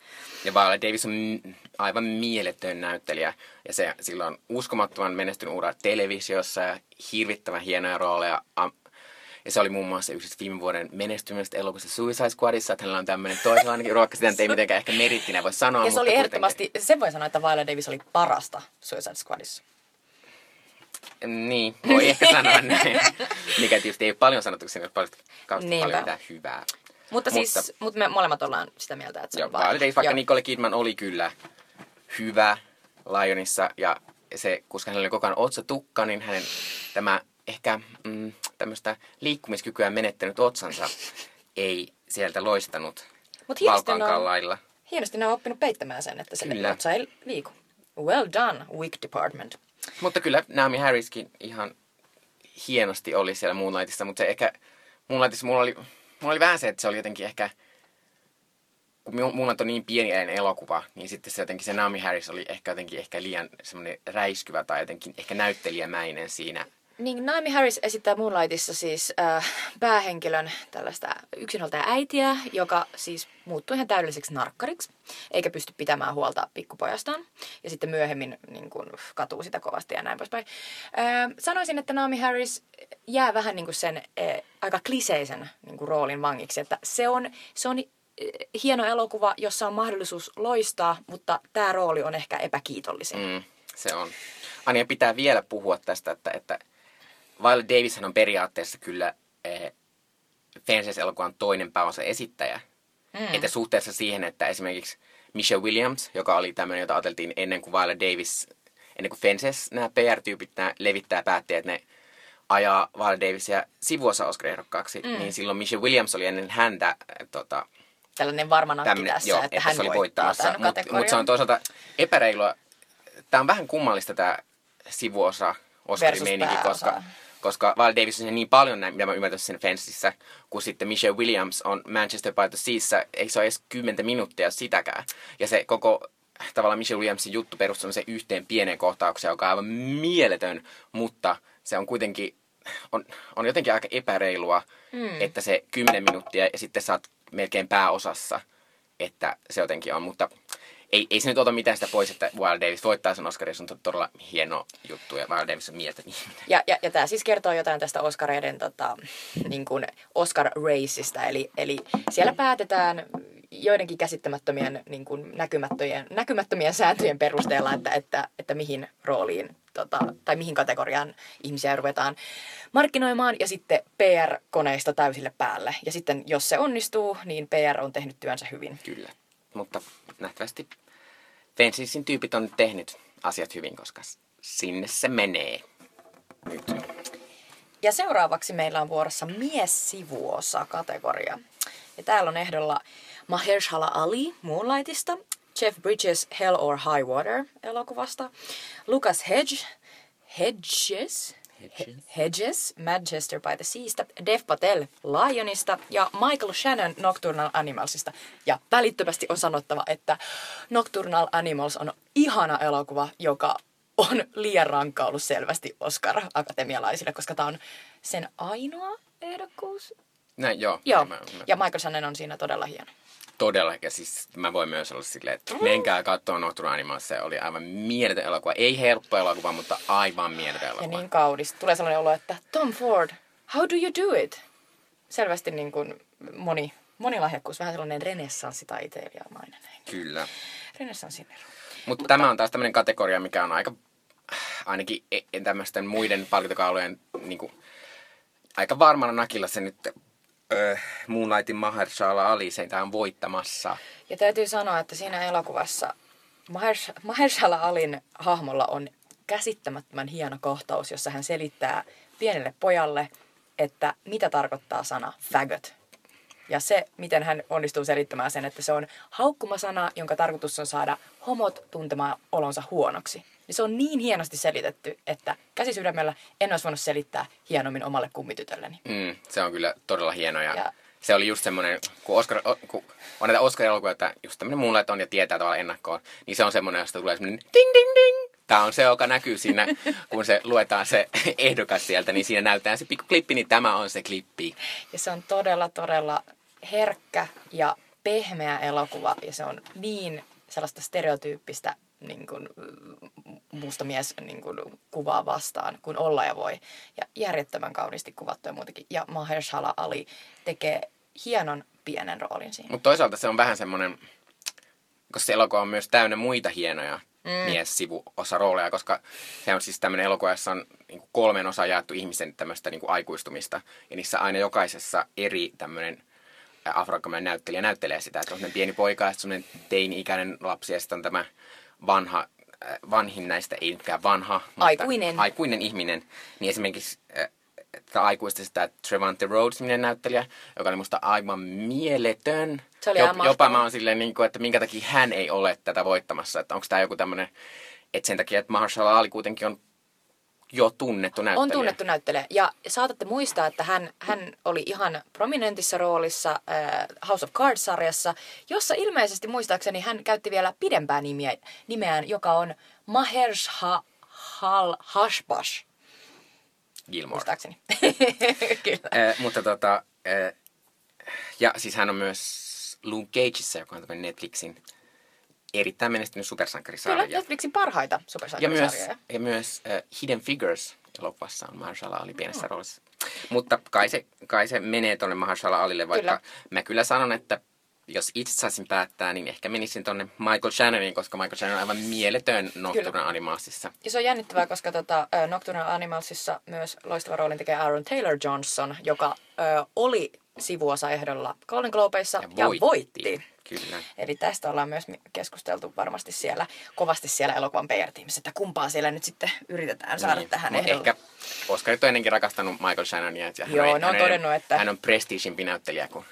Ja Viola Davis on aivan mieletön näyttelijä. Ja se, sillä on uskomattoman menestynyt ura televisiossa ja hirvittävän hienoja rooleja. Ja se oli muun muassa yksi viime vuoden menestymistä elokuvassa Suicide Squadissa, että hänellä on tämmöinen toisenlainen ruokka, sitä ei mitenkään ehkä merittinä voi sanoa. Ja se oli kuitenkin. ehdottomasti, sen voi sanoa, että Viola Davis oli parasta Suicide Squadissa. Niin, voi ehkä sanoa näin. Mikä tietysti ei ole paljon sanottu, siinä paljon, paljon mitään hyvää. Mutta, siis, mutta me molemmat ollaan sitä mieltä, että se Joo, on Viola. Viola Davis, vaikka Joo. Nicole Kidman oli kyllä hyvä Lionissa ja se, koska hänellä oli koko ajan otsatukka, niin hänen tämä ehkä mm, tämmöistä liikkumiskykyä menettänyt otsansa ei sieltä loistanut Mut Valkoankaan lailla. Hienosti ne on oppinut peittämään sen, että se Kyllä. otsa ei liiku. Well done, Wig Department. Mutta kyllä Naomi Harriskin ihan hienosti oli siellä Moonlightissa, mutta se ehkä Moonlightissa mulla oli, mulla oli vähän se, että se oli jotenkin ehkä, kun Moonlight on niin pieniäinen elokuva, niin sitten se jotenkin se Naomi Harris oli ehkä jotenkin ehkä liian semmoinen räiskyvä tai jotenkin ehkä näyttelijämäinen siinä. Niin Naomi Harris esittää Moonlightissa siis äh, päähenkilön tällaista yksinhuoltaja äitiä, joka siis muuttuu ihan täydelliseksi narkkariksi, eikä pysty pitämään huolta pikkupojastaan. Ja sitten myöhemmin niin kuin, katuu sitä kovasti ja näin poispäin. Äh, sanoisin, että Naomi Harris jää vähän niin sen äh, aika kliseisen niin roolin vangiksi, että se on, se on äh, hieno elokuva, jossa on mahdollisuus loistaa, mutta tämä rooli on ehkä epäkiitollisin. Mm, se on. Anja pitää vielä puhua tästä, että, että Viola Davishan on periaatteessa kyllä eh, Fences-elokuvan toinen pääosa esittäjä. Mm. Että suhteessa siihen, että esimerkiksi Michelle Williams, joka oli tämmöinen, jota ajateltiin ennen kuin Viola Davis, ennen kuin Fences, nämä PR-tyypit nämä levittää päätti, että ne ajaa Viola Davisia sivuosa Oscar-ehdokkaaksi, mm. niin silloin Michelle Williams oli ennen häntä äh, tota, Tällainen varma nakki tämmönen- tässä, joo, että hän se oli voittaa voittamassa. Mutta mut se on toisaalta epäreilua. Tämä on vähän kummallista tämä sivuosa Oscarin Versus meininki, pääosa. koska, koska Val Davis on niin paljon näin, mitä mä ymmärtäisin sen Fensissä, kun sitten Michelle Williams on Manchester by the Seassa, ei se ole edes 10 minuuttia sitäkään. Ja se koko tavallaan Michelle Williamsin juttu perustuu se yhteen pieneen kohtaukseen, joka on aivan mieletön, mutta se on kuitenkin, on, on jotenkin aika epäreilua, mm. että se 10 minuuttia ja sitten saat melkein pääosassa, että se jotenkin on, mutta ei, ei se nyt ota mitään sitä pois, että Wild Davis voittaa sen Oscarin, se on todella hieno juttu ja Wild Davis on mieltä ihminen. Ja, ja, ja tämä siis kertoo jotain tästä Oscareiden tota, niin kuin Oscar Raceista, eli, eli siellä päätetään joidenkin käsittämättömien niin kuin näkymättömien, näkymättömien sääntöjen perusteella, että, että, että mihin rooliin tota, tai mihin kategoriaan ihmisiä ruvetaan markkinoimaan ja sitten PR-koneista täysille päälle. Ja sitten jos se onnistuu, niin PR on tehnyt työnsä hyvin. Kyllä, mutta nähtävästi Fensisin tyypit on tehnyt asiat hyvin, koska sinne se menee nyt. Ja seuraavaksi meillä on vuorossa mies-sivuosa kategoria. Ja täällä on ehdolla Mahershala Ali Moonlightista, Jeff Bridges Hell or High Water elokuvasta, Lucas Hedge, Hedges, Hedges. Hedges, Manchester by the Seasta, Dev Patel Lionista ja Michael Shannon Nocturnal Animalsista. Ja välittömästi on sanottava, että Nocturnal Animals on ihana elokuva, joka on liian rankka ollut selvästi Oscar-akatemialaisille, koska tämä on sen ainoa ehdokkuus. Näin, joo. Joo, mä, mä... ja Michael Shannon on siinä todella hieno todella, ja siis mä voin myös olla silleen, että menkää katsoa Nocturne Animals, se oli aivan mieletön elokuva. Ei helppo elokuva, mutta aivan mieletön elokuva. Ja niin kaudista. Tulee sellainen olo, että Tom Ford, how do you do it? Selvästi niin kuin moni, monilahjakkuus, vähän sellainen renessanssi tai italialainen. Kyllä. Renessanssin ero. Mut mutta tämä on taas tämmöinen kategoria, mikä on aika, ainakin e- tämmöisten muiden palkintokaulujen niin kuin, aika varmana nakilla se nyt äh, Moonlightin Mahershala Ali seitä on voittamassa. Ja täytyy sanoa, että siinä elokuvassa Mahers, Mahershala Alin hahmolla on käsittämättömän hieno kohtaus, jossa hän selittää pienelle pojalle, että mitä tarkoittaa sana faggot. Ja se, miten hän onnistuu selittämään sen, että se on haukkumasana, jonka tarkoitus on saada homot tuntemaan olonsa huonoksi niin se on niin hienosti selitetty, että käsi sydämellä en olisi voinut selittää hienommin omalle kummitytölleni. Mm, se on kyllä todella hieno ja, ja se oli just semmoinen, kun, Oscar, kun on näitä Oscar-elokuvia, että just tämmöinen mulle on ja tietää tavallaan ennakkoon, niin se on semmoinen, josta tulee semmoinen ding ding ding. Tämä on se, joka näkyy siinä, kun se luetaan se ehdokas sieltä, niin siinä näyttää se pikku klippi, niin tämä on se klippi. Ja se on todella, todella herkkä ja pehmeä elokuva ja se on niin sellaista stereotyyppistä niin kuin, musta mies niin kuin, kuvaa vastaan, kun olla ja voi. Ja järjettömän kauniisti kuvattu ja muutenkin. Ja Mahershala Ali tekee hienon pienen roolin siinä. Mutta toisaalta se on vähän semmoinen, koska se elokuva on myös täynnä muita hienoja mm. mies-sivuosarooleja, koska se on siis tämmöinen elokuva, jossa on niin kolmen osa jaettu ihmisen tämmöistä niin aikuistumista. Ja niissä aina jokaisessa eri tämmöinen afroakkamainen näyttelijä näyttelee sitä, että on pieni poika ja sitten teini-ikäinen lapsi ja sitten on tämä vanha, äh, vanhin näistä, ei nytkään vanha, aikuinen. aikuinen ihminen, niin esimerkiksi äh, tätä aikuista sitä Trevante Rhodes näyttelijä, joka oli musta aivan mieletön. Se oli Jop, jopa mä oon silleen, niin kuin, että minkä takia hän ei ole tätä voittamassa. Että onko tämä joku tämmöinen, että sen takia, että Mahershala Ali kuitenkin on jo tunnettu näyttelijä. On tunnettu näyttelijä. Ja saatatte muistaa, että hän, hän oli ihan prominentissa roolissa äh, House of Cards-sarjassa, jossa ilmeisesti muistaakseni hän käytti vielä pidempää nimiä, nimeään, joka on Mahersha Hal Hashbash. Gilmore. Muistaakseni. Kyllä. Äh, mutta tota, äh, ja siis hän on myös Luke Cageissa, joka on Netflixin erittäin menestynyt supersankarisarja. Kyllä, Netflixin parhaita supersankarisarjoja. Ja myös, ja myös uh, Hidden Figures elokuvassa on Mahershala Ali pienessä oh. roolissa. Mutta kai se, kai se menee tuonne Mahershala Alille, vaikka kyllä. mä kyllä sanon, että jos itse saisin päättää, niin ehkä menisin tuonne Michael Shannoniin, koska Michael Shannon on aivan mieletön Nocturnal Animalsissa. Ja se on jännittävää, koska tota, Nocturnal Animalsissa myös loistava roolin tekee Aaron Taylor Johnson, joka ö, oli sivuosaehdolla Golden Globeissa ja voitti. Ja voitti. Kyllä. Eli tästä ollaan myös keskusteltu varmasti siellä, kovasti siellä elokuvan PR-tiimissä, että kumpaa siellä nyt sitten yritetään saada niin. tähän ehdolle. Ehkä Oscarit on ennenkin rakastanut Michael Shannonia. Että Joo, hän, ne on todennut, että... Hän on prestiisimpi näyttelijä kuin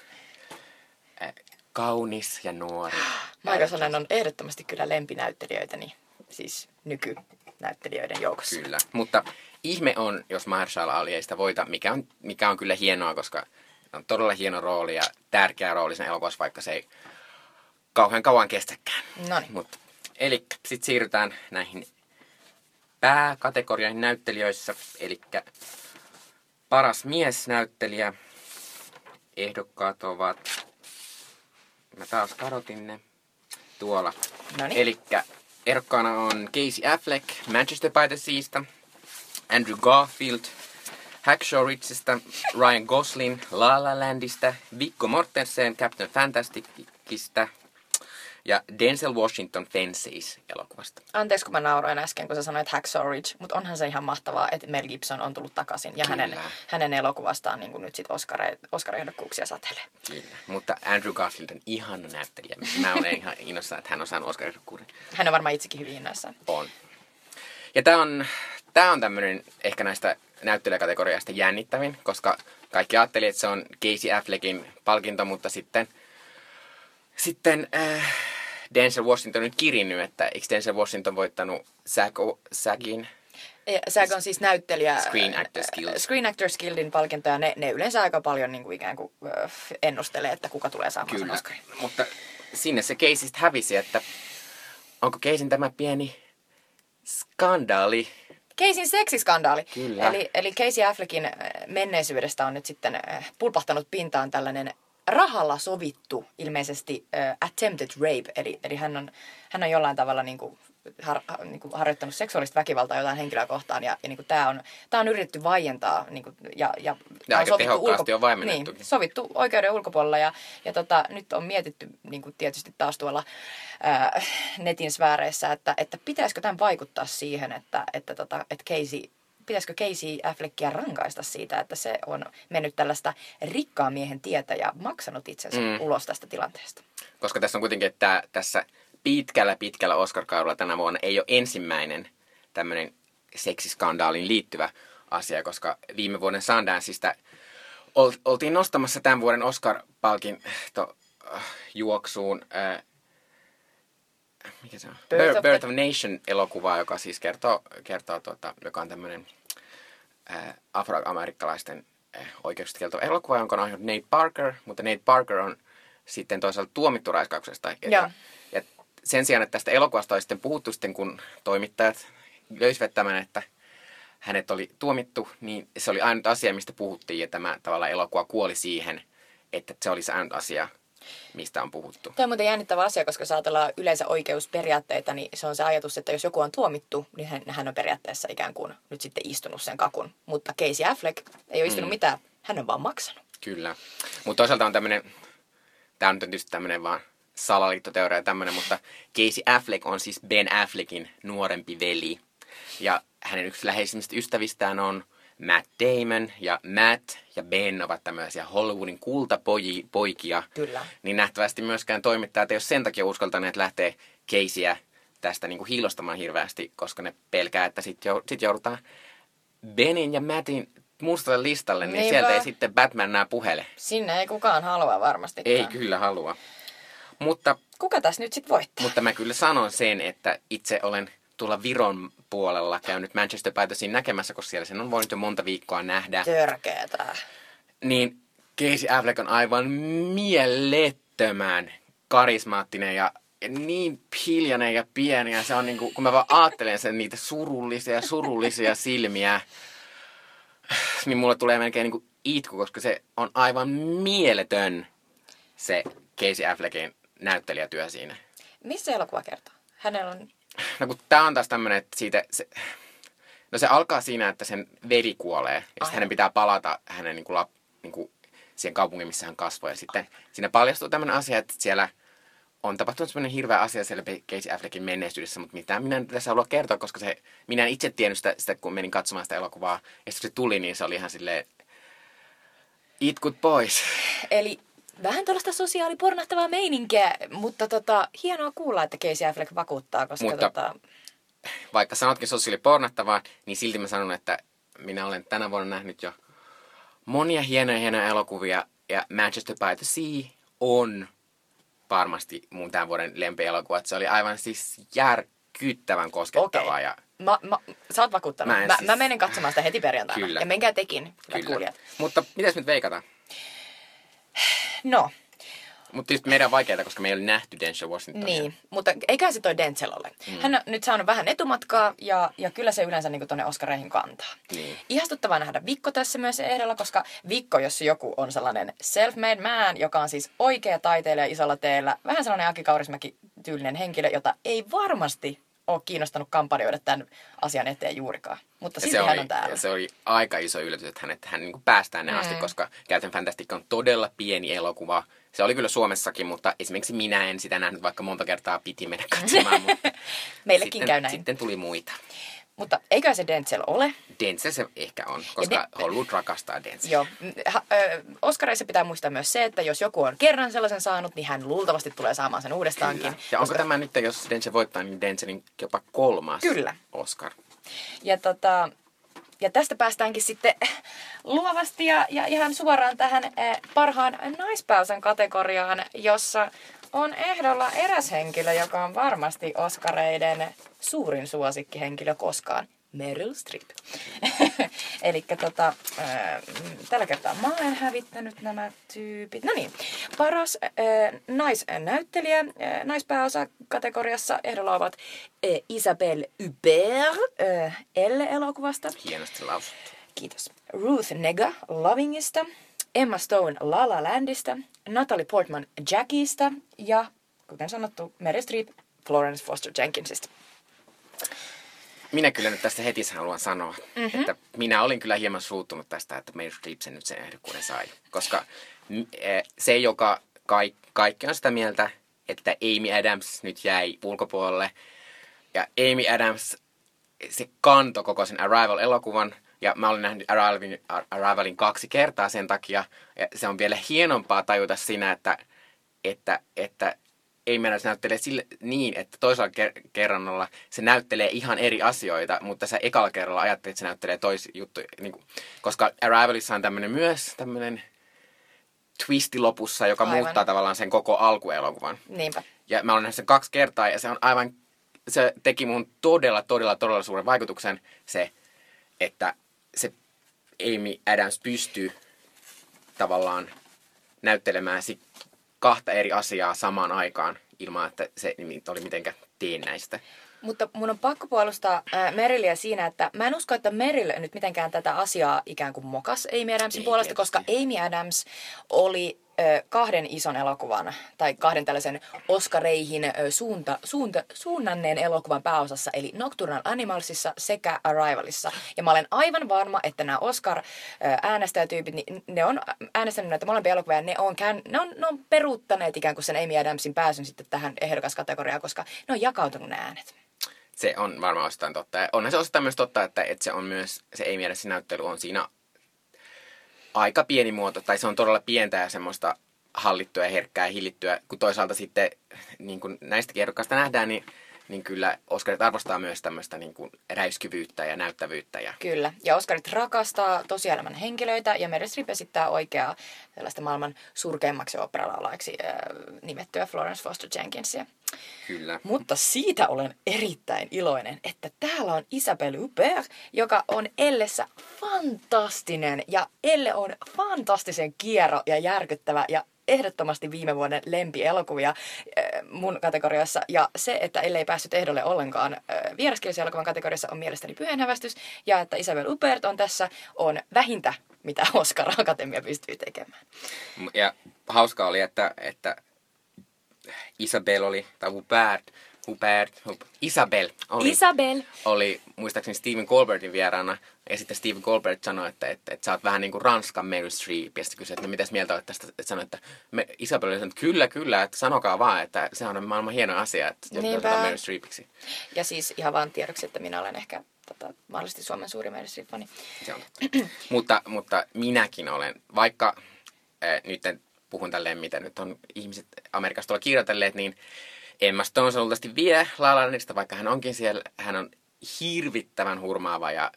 äh, kaunis ja nuori. Michael Shannon on ehdottomasti kyllä lempinäyttelijöitäni, siis nykynäyttelijöiden joukossa. Kyllä, mutta ihme on, jos Mahershala Ali ei sitä voita, mikä on, mikä on kyllä hienoa, koska on todella hieno rooli ja tärkeä rooli sen elokuvassa, vaikka se ei kauhean kauan kestäkään. No niin. Mutta Eli sitten siirrytään näihin pääkategorioihin näyttelijöissä. Eli paras miesnäyttelijä. Ehdokkaat ovat, mä taas kadotin ne, tuolla. Eli ehdokkaana on Casey Affleck Manchester by the Seasta, Andrew Garfield Hacksaw Ridgeistä, Ryan Gosling La La Landista, Viggo Mortensen Captain Fantasticista ja Denzel Washington Fences-elokuvasta. Anteeksi, kun mä nauroin äsken, kun sä sanoit Hacksaw Ridge, mutta onhan se ihan mahtavaa, että Mel Gibson on tullut takaisin ja hänen, Kyllä. hänen elokuvastaan niin nyt sitten Oscar, Oscar-ehdokkuuksia satelee. Kyllä. Mutta Andrew Garfield on ihana näyttelijä. Mä olen ihan innoissaan, että hän on saanut oscar Hän on varmaan itsekin hyvin innoissaan. On. Ja tää on, tää on tämmönen ehkä näistä näyttelijäkategoriasta jännittävin, koska kaikki ajatteli, että se on Casey Affleckin palkinto, mutta sitten, sitten äh, Denzel Washington on nyt kirinnyt, että eikö Denzel Washington voittanut Zago, Zagin Ja Säk on siis näyttelijä... Screen Actors Guild. Screen Actors Guildin palkintoja. Ne, ne yleensä aika paljon niin kuin ikään kuin äh, ennustelee, että kuka tulee saamaan sen Kyllä, Oscarin. mutta sinne se Caseystä hävisi, että onko Caseyn tämä pieni skandaali? Keisin seksiskandaali. Kyllä. Eli, eli Casey Affleckin äh, menneisyydestä on nyt sitten äh, pulpahtanut pintaan tällainen rahalla sovittu ilmeisesti äh, attempted rape. Eli, eli hän, on, hän on jollain tavalla niin kuin, har, ha- niin kuin harjoittanut seksuaalista väkivaltaa jotain henkilöä kohtaan. Ja, ja niin kuin tämä, on, tämä on yritetty vaientaa. Niin kuin, ja, ja, tää aika tehokkaasti on vaimennettukin. Niin, sovittu oikeuden ulkopuolella ja, ja tota, nyt on mietitty niin kuin tietysti taas tuolla ää, netin sfääreissä, että, että pitäisikö tämän vaikuttaa siihen, että, että, tota, että Casey, pitäisikö Casey Affleckia rankaista siitä, että se on mennyt tällaista rikkaan miehen tietä ja maksanut itsensä mm. ulos tästä tilanteesta. Koska tässä on kuitenkin, että tässä pitkällä pitkällä Oscar-kaudella tänä vuonna ei ole ensimmäinen tämmöinen seksiskandaaliin liittyvä asia, koska viime vuoden Sundanceista ol, oltiin nostamassa tämän vuoden Oscar-palkinto äh, juoksuun äh, mikä se on? Birth of Birth of Nation-elokuvaa, joka siis kertoo, kertoo tuota, joka on tämmöinen äh, afroamerikkalaisten äh, oikeuksista kielto elokuva, jonka on aiheuttanut Nate Parker, mutta Nate Parker on sitten toisaalta tuomittu raiskauksesta. Ja sen sijaan, että tästä elokuvasta olisi sitten puhuttu sitten, kun toimittajat löysivät tämän, että hänet oli tuomittu, niin se oli ainut asia, mistä puhuttiin, ja tämä tavallaan elokuva kuoli siihen, että se oli se ainut asia, mistä on puhuttu. Tämä on muuten jännittävä asia, koska jos ajatellaan yleensä oikeusperiaatteita, niin se on se ajatus, että jos joku on tuomittu, niin hän, hän on periaatteessa ikään kuin nyt sitten istunut sen kakun. Mutta Casey Affleck ei ole istunut mm. mitään, hän on vaan maksanut. Kyllä. Mutta toisaalta on tämmöinen, tämä on tietysti tämmöinen vaan salaliittoteoria ja tämmöinen, mutta Casey Affleck on siis Ben Affleckin nuorempi veli. Ja hänen yksi läheisimmistä ystävistään on Matt Damon ja Matt ja Ben ovat tämmöisiä Hollywoodin kultapoikia. Kyllä. Niin nähtävästi myöskään toimittajat ei ole sen takia uskaltaneet lähteä Caseyä tästä niin kuin hiilostamaan hirveästi, koska ne pelkää, että sitten jou- sit joudutaan Benin ja Mattin mustalle listalle, niin Niinpä. sieltä ei sitten Batman nää puhele. Sinne ei kukaan halua varmasti. Ei kyllä halua. Mutta, Kuka tässä nyt sitten voittaa? mutta mä kyllä sanon sen, että itse olen tuolla Viron puolella käynyt Manchester Sean näkemässä, koska siellä sen on voinut jo monta viikkoa nähdä. Törkeetä. Niin Casey Affleck on aivan mielettömän karismaattinen ja niin hiljainen ja pieni. Ja se on niinku, kun mä vaan ajattelen sen niitä surullisia surullisia silmiä, niin mulle tulee melkein niinku itku, koska se on aivan mieletön se Casey Affleckin näyttelijätyö siinä. Missä elokuva kertoo? Hänellä on... No kun tää on taas tämmönen, että siitä se, no se alkaa siinä, että sen veri kuolee ja sitten Aivan. hänen pitää palata hänen niinku, lap, niinku siihen kaupungin, missä hän kasvoi. Ja sitten siinä paljastuu tämmöinen asia, että siellä on tapahtunut semmoinen hirveä asia siellä Casey Affleckin menneisyydessä, mutta mitä minä en tässä halua kertoa, koska se, minä en itse tiennyt sitä, sitä, kun menin katsomaan sitä elokuvaa. Ja sitten kun se tuli, niin se oli ihan silleen, itkut pois. Eli vähän tuollaista sosiaalipornahtavaa meininkiä, mutta tota, hienoa kuulla, että Casey Affleck vakuuttaa, koska Mutta- tota, vaikka sanotkin sosiaalipornattavaa, niin silti mä sanon, että minä olen tänä vuonna nähnyt jo monia hienoja hienoja elokuvia, ja Manchester by the Sea on varmasti mun tämän vuoden lempielokuva. Se oli aivan siis järkyttävän koskettavaa. Okei. Ja Mä, mä, sä oot vakuuttanut. Mä Mä, siis- mä menen katsomaan sitä heti perjantaina. Kyllä. Ja menkää tekin, kyllä. kuulijat. Mutta mitäs nyt veikataan? No, Mutta tietysti meidän on vaikeaa, koska me ei ole nähty Denzel Washingtonia. Niin, mutta eikä se toi Denzel ole. Mm. Hän on nyt saanut vähän etumatkaa ja, ja kyllä se yleensä niin tuonne Oscareihin kantaa. Niin. Ihastuttavaa nähdä Vikko tässä myös ehdolla, koska Vikko, jos joku on sellainen self-made man, joka on siis oikea taiteilija isolla teellä, vähän sellainen Aki Kaurismäki tyylinen henkilö, jota ei varmasti ole kiinnostanut kampanjoida tämän asian eteen juurikaan. Mutta silti se hän on täällä. se oli aika iso yllätys, että hän, että hän niin päästään ne asti, koska Captain Fantastic on todella pieni elokuva. Se oli kyllä Suomessakin, mutta esimerkiksi minä en sitä nähnyt, vaikka monta kertaa piti mennä katsomaan. Mutta Meillekin sitten, käy näin. Sitten tuli muita. Mutta eikä se Denzel ole. Denzel se ehkä on, koska de- Hollywood rakastaa Denzel. Joo. Ha, ö, Oscareissa pitää muistaa myös se, että jos joku on kerran sellaisen saanut, niin hän luultavasti tulee saamaan sen uudestaankin. Kyllä. Ja onko tämä nyt, jos Denzel voittaa, niin Denzelin jopa kolmas Kyllä. Oscar? Ja, tota, ja tästä päästäänkin sitten luovasti ja, ja ihan suoraan tähän eh, parhaan naispääosan kategoriaan, jossa on ehdolla eräs henkilö, joka on varmasti Oscareiden suurin suosikkihenkilö koskaan. Meryl Streep. Eli tota, ää, tällä kertaa mä olen hävittänyt nämä tyypit. No niin, paras ää, naisnäyttelijä ää, naispääosa kategoriassa ehdolla ovat ää, Isabelle Hubert Elle-elokuvasta. Hienosti lausuttu. Kiitos. Ruth Nega Lovingista, Emma Stone La La Landista, Natalie Portman Jackieista ja, kuten sanottu, Meryl Streep Florence Foster Jenkinsista. Minä kyllä nyt tästä heti haluan sanoa, mm-hmm. että minä olin kyllä hieman suuttunut tästä, että Meryl Streep sen nyt sen ehdokkuuden sai. Koska eh, se, joka kaik, kaikki on sitä mieltä, että Amy Adams nyt jäi ulkopuolelle. Ja Amy Adams, se kanto koko sen Arrival-elokuvan. Ja mä olin nähnyt Arrivalin, Arrivalin kaksi kertaa sen takia. Ja se on vielä hienompaa tajuta siinä, että, että, että ei meidän näyttelee sille, niin, että toisella ker- kerrannalla se näyttelee ihan eri asioita, mutta sä ekalla kerralla ajattelet, että se näyttelee tois juttu. Niin kuin, koska Arrivalissa on tämmöinen myös tämmöinen twisti lopussa, joka Aivan. muuttaa tavallaan sen koko alkuelokuvan. Niinpä. Ja mä olen nähnyt sen kaksi kertaa ja se on aivan, se teki mun todella, todella, todella suuren vaikutuksen se, että se Amy Adams pystyy tavallaan näyttelemään sit kahta eri asiaa samaan aikaan ilman, että se oli mitenkään teennäistä. Mutta mun on pakko puolustaa äh, Merilliä siinä, että mä en usko, että Merrill nyt mitenkään tätä asiaa ikään kuin mokas Amy Adamsin Ei puolesta, koska tietysti. Amy Adams oli kahden ison elokuvan tai kahden tällaisen Oscareihin äh, suunta, suunta, suunnanneen elokuvan pääosassa, eli Nocturnal Animalsissa sekä Arrivalissa. Ja mä olen aivan varma, että nämä Oscar-äänestäjätyypit, niin ne on äänestänyt näitä molempia elokuvia, ne on, kään, ne, on, ne on peruuttaneet ikään kuin sen Amy Adamsin pääsyn sitten tähän ehdokaskategoriaan, koska ne on jakautunut ne äänet. Se on varmaan osittain totta. Ja onhan se osittain myös totta, että, että se on myös, se Amy Adamsin näyttely on siinä aika pieni muoto, tai se on todella pientä ja semmoista hallittua ja herkkää ja hillittyä, kun toisaalta sitten niin kuin näistä ehdokkaista nähdään, niin, niin kyllä Oscarit arvostaa myös tämmöistä niin kuin räyskyvyyttä ja näyttävyyttä. Ja Kyllä. Ja Oscarit rakastaa tosielämän henkilöitä ja Meryl Streep esittää oikeaa tällaista maailman surkeimmaksi operalaulaiksi äh, nimettyä Florence Foster Jenkinsia. kyllä. Mutta siitä olen erittäin iloinen, että täällä on Isabelle Huppert, joka on Ellessä fantastinen. Ja Elle on fantastisen kiero ja järkyttävä ja ehdottomasti viime vuoden lempielokuvia äh, mun kategoriassa. Ja se, että Elle ei päässyt ehdolle ollenkaan äh, vieraskielisen elokuvan kategoriassa on mielestäni pyhänhävästys. Ja että Isabelle Huppert on tässä, on vähintä, mitä Oscar Akatemia pystyy tekemään. Ja hauska oli, että, että Isabel oli, tai Hubert, Hubert, Hub, Isabel oli, Isabel. oli muistaakseni Stephen Colbertin vieraana. Ja sitten Stephen Colbert sanoi, että, että, että sä oot vähän niin kuin Ranskan Meryl Streep. Ja sitten kysyi, että no mitäs mieltä olet tästä. Että sanoi, että me, Isabel oli sanonut, että kyllä, kyllä, että sanokaa vaan, että se on maailman hieno asia, että Niinpä. Meryl Streepiksi. Ja siis ihan vaan tiedoksi, että minä olen ehkä tota, mahdollisesti Suomen Streep-fani. Se on totta. mutta, mutta minäkin olen, vaikka äh, nyt en puhun tälleen, mitä nyt on ihmiset Amerikasta tuolla kirjoitelleet, niin Emma Stone on luultavasti vie La La Landista, vaikka hän onkin siellä, hän on hirvittävän hurmaava ja,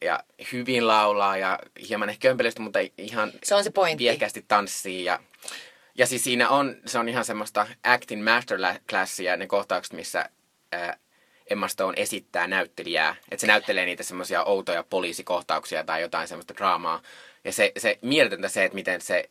ja hyvin laulaa ja hieman ehkä kömpelöistä, mutta ihan Se on se pointti. viekästi tanssii ja ja siis siinä on, se on ihan semmoista acting masterclassia ne kohtaukset, missä ää, Emma Stone esittää näyttelijää. Että se näyttelee niitä semmoisia outoja poliisikohtauksia tai jotain semmoista draamaa. Ja se, se mieletöntä se, että miten se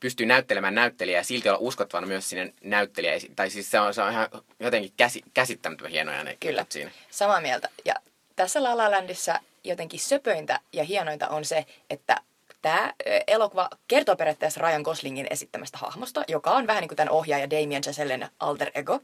pystyy näyttelemään näyttelijää ja silti olla uskottavana myös sinne näyttelijä. Tai siis se on, se on ihan jotenkin käsi, käsittämättömän hienoja ne Kyllä, siinä. samaa mieltä. Ja tässä La La Landissa jotenkin söpöintä ja hienointa on se, että tämä elokuva kertoo periaatteessa Ryan Goslingin esittämästä hahmosta, joka on vähän niin kuin tämän ohjaaja Damien Chazellen alter ego.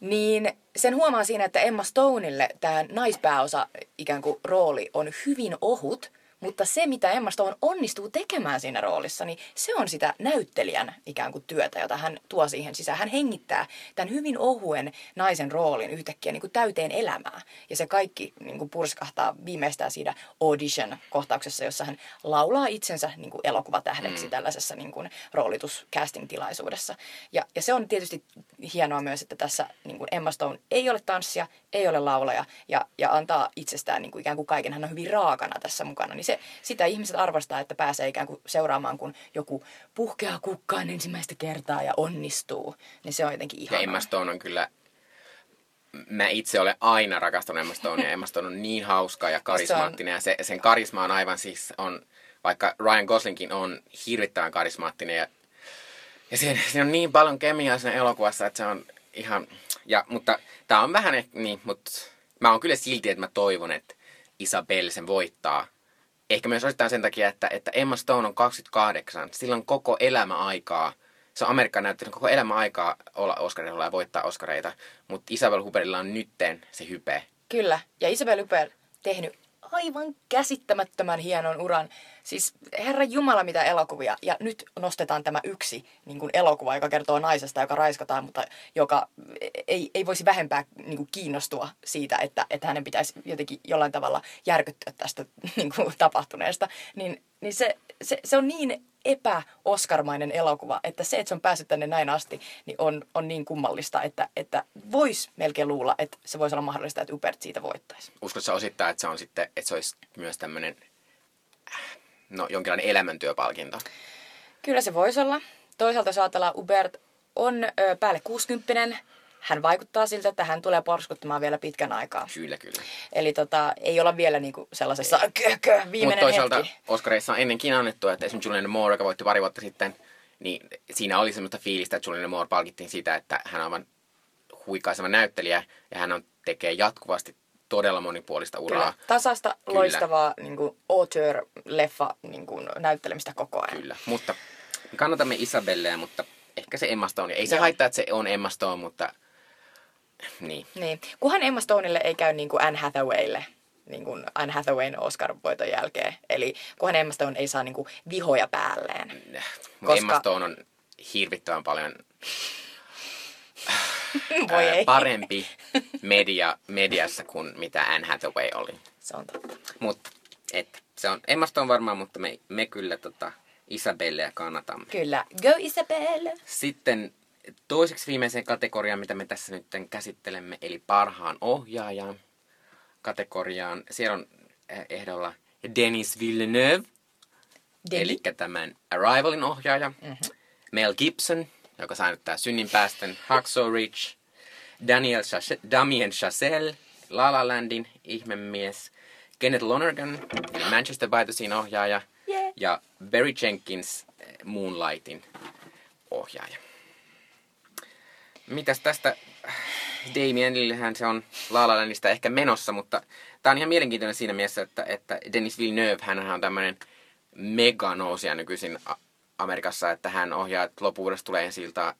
Niin sen huomaa siinä, että Emma Stoneille tämä naispääosa ikään kuin rooli on hyvin ohut – mutta se, mitä Emma Stone onnistuu tekemään siinä roolissa, niin se on sitä näyttelijän ikään kuin työtä, jota hän tuo siihen sisään. Hän hengittää tämän hyvin ohuen naisen roolin yhtäkkiä niin kuin täyteen elämää. Ja se kaikki niin kuin purskahtaa viimeistään siinä audition-kohtauksessa, jossa hän laulaa itsensä niin kuin elokuvatähdeksi mm. tällaisessa niin kuin roolitus-casting-tilaisuudessa. Ja, ja se on tietysti hienoa myös, että tässä niin kuin Emma Stone ei ole tanssia, ei ole laulaja ja, ja antaa itsestään niin kuin ikään kuin kaiken. Hän on hyvin raakana tässä mukana. Niin se, sitä ihmiset arvostaa, että pääsee ikään kuin seuraamaan, kun joku puhkeaa kukkaan ensimmäistä kertaa ja onnistuu. Niin se on jotenkin ihanaa. Emma Stone on kyllä mä itse olen aina rakastanut Emma Stonea. Emma Stone on niin hauska ja karismaattinen. Ja se, sen karisma on aivan siis, on, vaikka Ryan Goslingkin on hirvittävän karismaattinen. Ja, ja siinä, siinä on niin paljon kemiaa siinä elokuvassa, että se on ihan... Ja, mutta tämä on vähän, niin, mutta mä oon kyllä silti, että mä toivon, että Isabel sen voittaa ehkä myös osittain sen takia, että, että Emma Stone on 28. Sillä on koko elämä aikaa. Se on Amerikan näyttänyt koko elämä aikaa olla Oscarilla ja voittaa Oscareita. Mutta Isabel Huberilla on nytten se hype. Kyllä. Ja Isabel Huber tehnyt aivan käsittämättömän hienon uran. Siis herra Jumala mitä elokuvia. Ja nyt nostetaan tämä yksi niin kuin elokuva, joka kertoo naisesta, joka raiskataan, mutta joka ei, ei voisi vähempää niin kuin kiinnostua siitä, että, että hänen pitäisi jotenkin jollain tavalla järkyttyä tästä niin kuin tapahtuneesta. Niin, niin se, se, se on niin epäoskarmainen elokuva, että se, että se on päässyt tänne näin asti, niin on, on niin kummallista, että, että voisi melkein luulla, että se voisi olla mahdollista, että Ubert siitä voittaisi. Uskotko osittain, että se on sitten, että se olisi myös tämmöinen, no jonkinlainen elämäntyöpalkinto? Kyllä se voisi olla. Toisaalta jos ajatellaan, Ubert on ö, päälle 60 hän vaikuttaa siltä, että hän tulee porskuttamaan vielä pitkän aikaa. Kyllä, kyllä. Eli tota, ei olla vielä niinku sellaisessa kö, kö, viimeinen Mutta toisaalta hetki. Oscareissa on ennenkin annettu, että esimerkiksi Julianne Moore, joka voitti pari vuotta sitten, niin siinä oli semmoista fiilistä, että Julianne Moore palkittiin siitä, että hän on aivan huikaiseva näyttelijä ja hän on, tekee jatkuvasti todella monipuolista uraa. Kyllä. Tasasta, Kyllä. loistavaa niin kuin auteur-leffa niin kuin, näyttelemistä koko ajan. Kyllä, mutta kannatamme Isabelleä, mutta ehkä se Emma Stone. Ei se Joo. haittaa, että se on Emma Stone, mutta niin. niin. Kunhan Emma Stoneille ei käy niin kuin Anne Hathawaylle niin kuin Anne Hathawayn Oscar-voiton jälkeen. Eli kunhan Emma Stone ei saa niin kuin vihoja päälleen. Koska... Emma Stone on hirvittävän paljon Voi ää, parempi media, mediassa kuin mitä Anne Hathaway oli. Se on totta. Mutta et, se on Emma Stone varmaan, mutta me, me kyllä tota, Isabelleä kannatamme. Kyllä. Go Isabelle! Sitten toiseksi viimeiseen kategoriaan, mitä me tässä nyt käsittelemme, eli parhaan ohjaajan kategoriaan. Siellä on eh, ehdolla Denis Villeneuve, eli tämän Arrivalin ohjaaja. Mm-hmm. Mel Gibson, joka sai nyt synninpäästön Hacksaw Ridge. Daniel Chase, Damien Chazelle, La La Landin ihmemies. Kenneth Lonergan, eli Manchester by the Sea ohjaaja. Yeah. Ja Barry Jenkins, eh, Moonlightin ohjaaja. Mitäs tästä Damienillehän se on La La Landista ehkä menossa, mutta tämä on ihan mielenkiintoinen siinä mielessä, että, että Denis Villeneuve, hän on tämmöinen mega nousija nykyisin Amerikassa, että hän ohjaa, että lopuudessa tulee siltä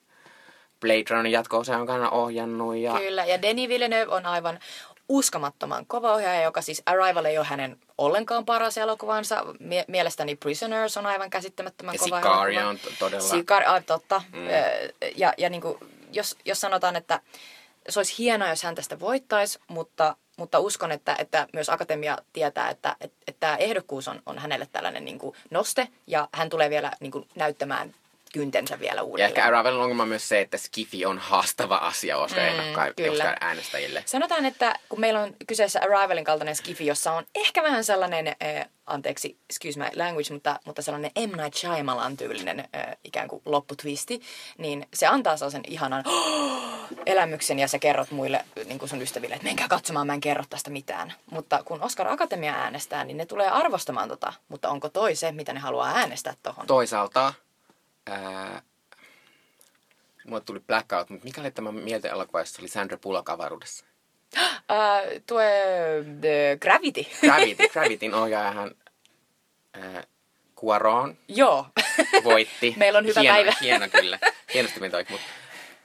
Blade Runnerin jatko jonka hän on ohjannut. Ja... Kyllä, ja Denis Villeneuve on aivan uskomattoman kova ohjaaja, joka siis Arrival ei ole hänen ollenkaan paras elokuvansa. Mie- mielestäni Prisoners on aivan käsittämättömän ja kova Sicaria elokuva. on todella... Sicar, ah, totta. Mm. Ja, ja niin kuin jos, jos sanotaan, että se olisi hienoa, jos hän tästä voittaisi, mutta, mutta uskon, että, että myös akatemia tietää, että, että, että tämä ehdokkuus on, on hänelle tällainen niin kuin noste ja hän tulee vielä niin kuin näyttämään kyntensä vielä uudelleen. Ja ehkä Arrivalin ongelma on myös se, että Skifi on haastava asia Oscar-ehdokkaille, mm, äänestäjille. Sanotaan, että kun meillä on kyseessä Arrivalin kaltainen Skifi, jossa on ehkä vähän sellainen, äh, anteeksi, excuse my language, mutta, mutta sellainen M. Night Shyamalan tyylinen äh, ikään kuin lopputwisti, niin se antaa sellaisen ihanan elämyksen ja sä kerrot muille niin kuin sun ystäville, että menkää katsomaan, mä en kerro tästä mitään. Mutta kun Oscar Akatemia äänestää, niin ne tulee arvostamaan tota, mutta onko toi se, mitä ne haluaa äänestää tohon? Toisaalta Ää, mulle tuli blackout, mutta mikä oli tämä mieltä elokuva, jossa oli Sandra Bullock avaruudessa? Uh, tuo The Gravity. Gravity, Gravityn ohjaajahan ää, Cuaron Joo. voitti. Meillä on hyvä hieno, päivä. Hieno kyllä. Hienosti meni mutta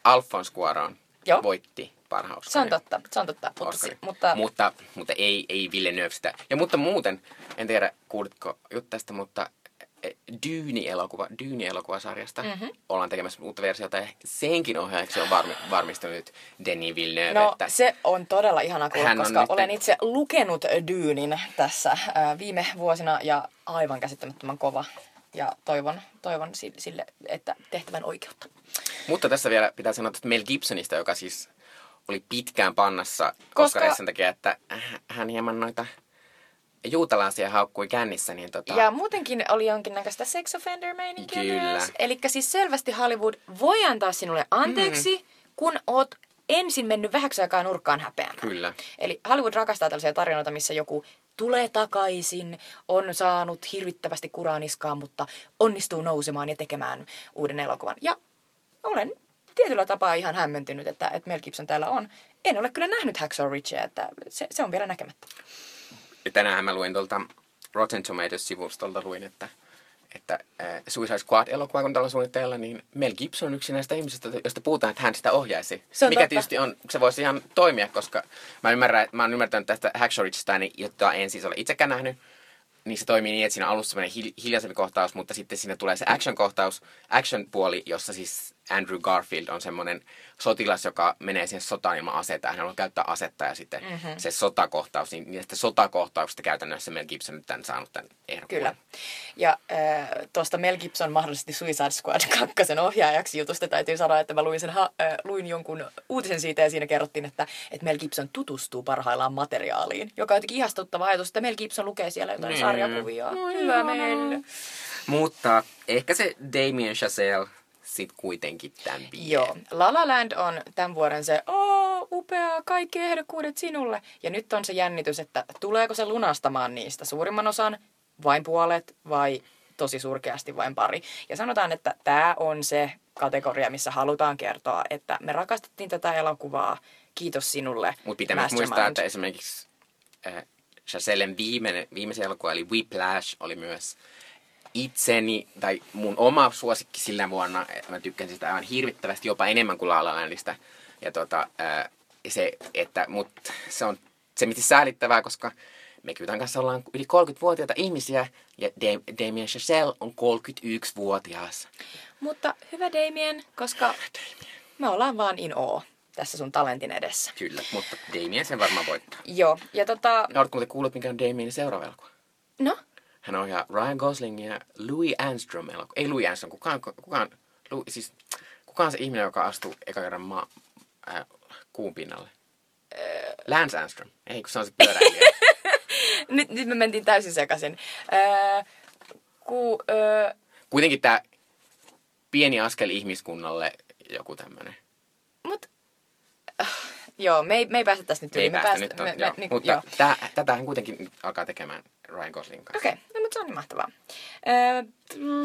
Alphonse Cuaron Joo. voitti parhaan se on totta, se on totta. Mutta, mutta, mutta, mutta ei, ei Villeneuve sitä. Ja mutta muuten, en tiedä kuulitko juttu tästä, mutta Dyyni-elokuva, Dyyni-elokuvasarjasta Mhm. mm-hmm. ollaan tekemässä uutta versiota ja senkin ohjaajaksi on varmi, varmistunut Denis Villeneuve. No että se on todella ihana kuulla, koska nyt- olen itse lukenut Dyynin tässä ää, viime vuosina ja aivan käsittämättömän kova. Ja toivon, toivon si- sille, että tehtävän oikeutta. Mutta tässä vielä pitää sanoa tästä Mel Gibsonista, joka siis oli pitkään pannassa Koska- sen takia, että hän hieman noita juutalaisia haukkui kännissä. Niin tota, Ja muutenkin oli jonkinnäköistä sex offender meininkiä Kyllä. myös. Eli siis selvästi Hollywood voi antaa sinulle anteeksi, mm. kun oot ensin mennyt vähäksi aikaa nurkkaan häpeämään. Kyllä. Eli Hollywood rakastaa tällaisia tarinoita, missä joku tulee takaisin, on saanut hirvittävästi kuraa niskaan, mutta onnistuu nousemaan ja tekemään uuden elokuvan. Ja olen tietyllä tapaa ihan hämmentynyt, että, että Mel Gibson täällä on. En ole kyllä nähnyt Hacksaw Ridgea, että se, se on vielä näkemättä. Ja tänään mä luin tuolta Rotten Tomatoes-sivustolta, luin, että, että äh, Suicide Squad-elokuva, kun tällä suunnitteilla, niin Mel Gibson on yksi näistä ihmisistä, josta puhutaan, että hän sitä ohjaisi. Se Mikä totta. tietysti on, se voisi ihan toimia, koska mä, ymmärrän, mä oon ymmärtänyt tästä Hacksaw niin, jota en siis ole itsekään nähnyt, niin se toimii niin, että siinä on alussa semmoinen hil- hiljaisempi kohtaus, mutta sitten siinä tulee se action-kohtaus, action-puoli, jossa siis Andrew Garfield on semmoinen sotilas, joka menee siihen sotaan ilman aseita. Hän haluaa käyttää asetta ja sitten Mhm. mm-hmm. se sotakohtaus, niin niistä sotakohtauksista käytännössä Mel Gibson nyt tämän saanut tämän ehdokkuuden. Kyllä. Ja äh, tuosta Mel Gibson mahdollisesti Suicide Squad kakkosen ohjaajaksi jutusta täytyy sanoa, että mä luin, sen, ha- äh, luin jonkun uutisen siitä ja siinä kerrottiin, että, että Mel Gibson tutustuu parhaillaan materiaaliin, joka on jotenkin ihastuttava ajatus, että Mel Gibson lukee siellä jotain Niin. sarjakuvia. No, Hyvä. Mel. Mutta ehkä se Damien Chazelle sit kuitenkin tämän vie. Joo, La La Land on tämän vuoden se, oo, upea, kaikki ehdokkuudet sinulle. Ja nyt on se jännitys, että tuleeko se lunastamaan niistä suurimman osan, vain puolet vai tosi surkeasti vain pari. Ja sanotaan, että tämä on se kategoria, missä halutaan kertoa, että me rakastettiin tätä elokuvaa, kiitos sinulle, Mutta pitää myös muistaa, että esimerkiksi äh, Chazellen viimeinen, viimeisen elokuva eli Whiplash oli myös itseni, tai mun oma suosikki sillä vuonna, että mä tykkäsin sitä aivan hirvittävästi, jopa enemmän kuin La La Landista. Ja tota, äh, se, että, mut se on se miten säälittävää, koska me Kytän kanssa ollaan yli 30-vuotiaita ihmisiä, ja Dam- Damien Chazelle on 31-vuotias. Mutta hyvä Damien, koska me ollaan vaan in oo tässä sun talentin edessä. Kyllä, mutta Damien sen varmaan voittaa. Joo, ja tota, Oletko muuten kuullut, mikä on Damienin seuraava elokuva? no, Hän ohjaa Ryan Gosling ja Louis Armstrong. Ei Louis Armstrong, kukaan, kukaan, Louis, siis, kukaan se ihminen, joka astuu eka kerran maa, äh, kuun pinnalle? Lance Armstrong. Ei, kun se on se pyöräilijä. nyt, nyt me mentiin täysin sekaisin. Öö, ku, öö, Kuitenkin tämä pieni askel ihmiskunnalle joku tämmönen. mut, äh, joo, me ei, me ei päästä tästä nyt Ei yli. Me päästä nyt on, me, joo. me, niin, Mutta joo. tää, tätähän kuitenkin alkaa tekemään Ryan Gosling kanssa. Okei, okay. no, mutta se on niin mahtavaa. Öö, mm,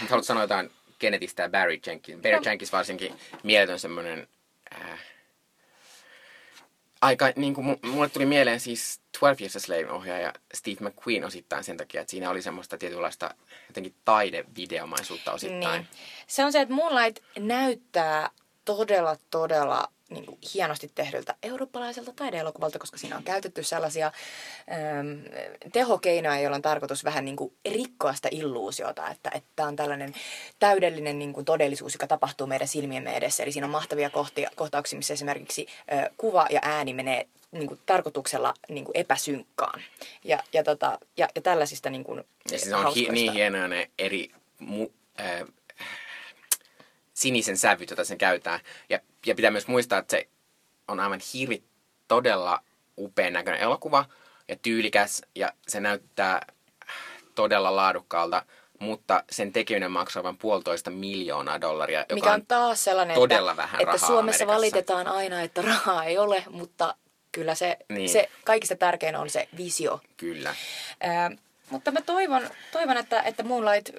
Mutta haluat sanoa jotain Kennethistä ja Barry Jenkins. Barry No. Jenkins varsinkin mieletön semmoinen... Äh, aika, niin kuin mulle tuli mieleen siis 12 Years a Slave ohjaaja Steve McQueen osittain sen takia, että siinä oli semmoista tietynlaista jotenkin taidevideomaisuutta osittain. niin. Se on se, että Moonlight näyttää todella, todella niin kuin hienosti tehdyltä eurooppalaiselta taideelokuvalta, koska siinä on käytetty sellaisia äm, tehokeinoja, joilla on tarkoitus vähän niin kuin rikkoa sitä illuusiota, että että on tällainen täydellinen niin kuin todellisuus, joka tapahtuu meidän silmiemme edessä. Eli siinä on mahtavia kohtia, kohtauksia, missä esimerkiksi ö, kuva ja ääni menee niin kuin tarkoituksella niin kuin epäsynkkaan. Ja, ja, tota, ja, ja tällaisista niin kuin Ja siis on hi- niin hienoja ne eri mu- äh, sinisen sävyt, joita sen käytetään. Ja, ja pitää myös muistaa, että se on aivan hirvi todella upean näköinen elokuva ja tyylikäs ja se näyttää todella laadukkaalta, mutta sen tekeminen maksaa vain puolitoista miljoonaa dollaria, joka Mikä on taas sellainen, todella että, vähän että rahaa Suomessa Amerikassa. valitetaan aina, että rahaa ei ole, mutta kyllä se, Niin. se kaikista tärkein on se visio. Kyllä. Ää, Mutta mä toivon, toivon että, että Moonlight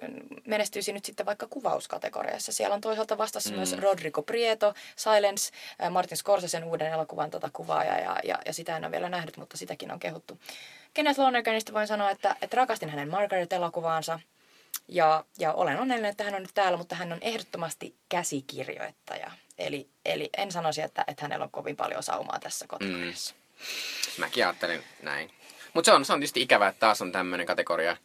menestyisi nyt sitten vaikka kuvauskategoriassa. Siellä on toisaalta vastassa mm. myös Rodrigo Prieto, Silence, Martin Scorsesen uuden elokuvan tota kuvaaja, ja, ja, ja sitä en ole vielä nähnyt, mutta sitäkin on kehuttu. Kenneth Lonerganista voin sanoa, että, että rakastin hänen Margaret-elokuvaansa. Ja, ja olen onnellinen, että hän on nyt täällä, mutta hän on ehdottomasti käsikirjoittaja. Eli, eli en sanoisi, että, että hänellä on kovin paljon saumaa tässä kategoriassa. Mm. Mäkin ajattelin näin. Mutta se on, se on tietysti ikävää, että taas on tämmöinen kategoria,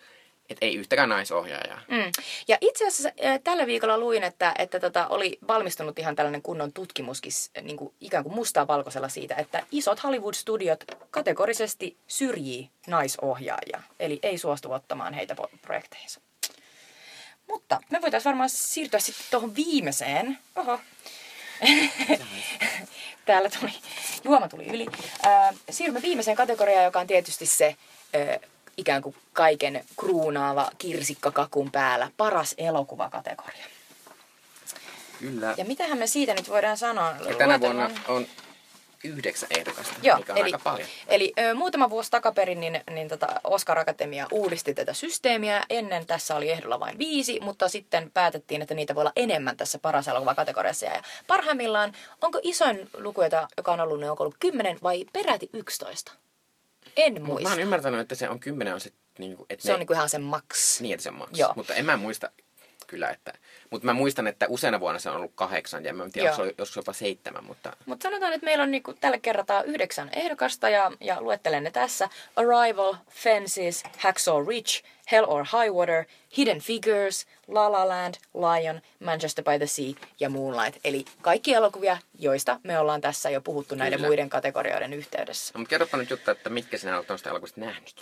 että ei yhtäkään naisohjaajaa. Mm. Ja itse asiassa äh, tällä viikolla luin, että, että tota, oli valmistunut ihan tällainen kunnon tutkimuskin niin kuin ikään kuin mustaa valkoisella siitä, että isot Hollywood-studiot kategorisesti syrjii naisohjaajia. Eli ei suostu ottamaan heitä projekteihinsa. Mutta me voitaisiin varmaan siirtyä sitten tuohon viimeiseen. Oho. Täällä tuli, juoma tuli yli. Äh, siirrymme viimeiseen kategoriaan, joka on tietysti se äh, ikään kuin kaiken kruunaava kirsikkakakun päällä. Paras elokuvakategoria. Kyllä. Ja mitähän me siitä nyt voidaan sanoa? Ja tänä vuonna on yhdeksän ehdokasta, Joo, mikä on eli, aika paljon. Eli ö, muutama vuosi takaperin niin, niin tota Oscar Akatemia uudisti tätä systeemiä. Ennen tässä oli ehdolla vain viisi, mutta sitten päätettiin, että niitä voi olla enemmän tässä paras elokuvakategoriassa. Ja parhaimmillaan, onko isoin luku, jota- joka on ollut, niin onko ollut 10 vai peräti 11? En muista. mä oon ymmärtänyt, että se on kymmenen on se, niinku, että Se ne, on niinku ihan se max. niin, että se on maks. Joo. Mutta en mä muista kyllä, että... Mutta mä muistan, että useana vuonna se on ollut kahdeksan, ja mä en tiedä, Joo. onko joskus jopa seitsemän, mutta... Mutta sanotaan, että meillä on niinku tällä kertaa yhdeksän ehdokasta ja, ja luettelen ne tässä. Arrival, Fences, Hacksaw Ridge, Hell or High Water, Hidden Figures, La La Land, Lion, Manchester by the Sea ja Moonlight. Eli kaikki elokuvia, joista me ollaan tässä jo puhuttu näiden Kyllä. muiden kategorioiden yhteydessä. No, mutta kerropa nyt juttu, että mitkä sinä olet tuosta elokuvista nähnyt.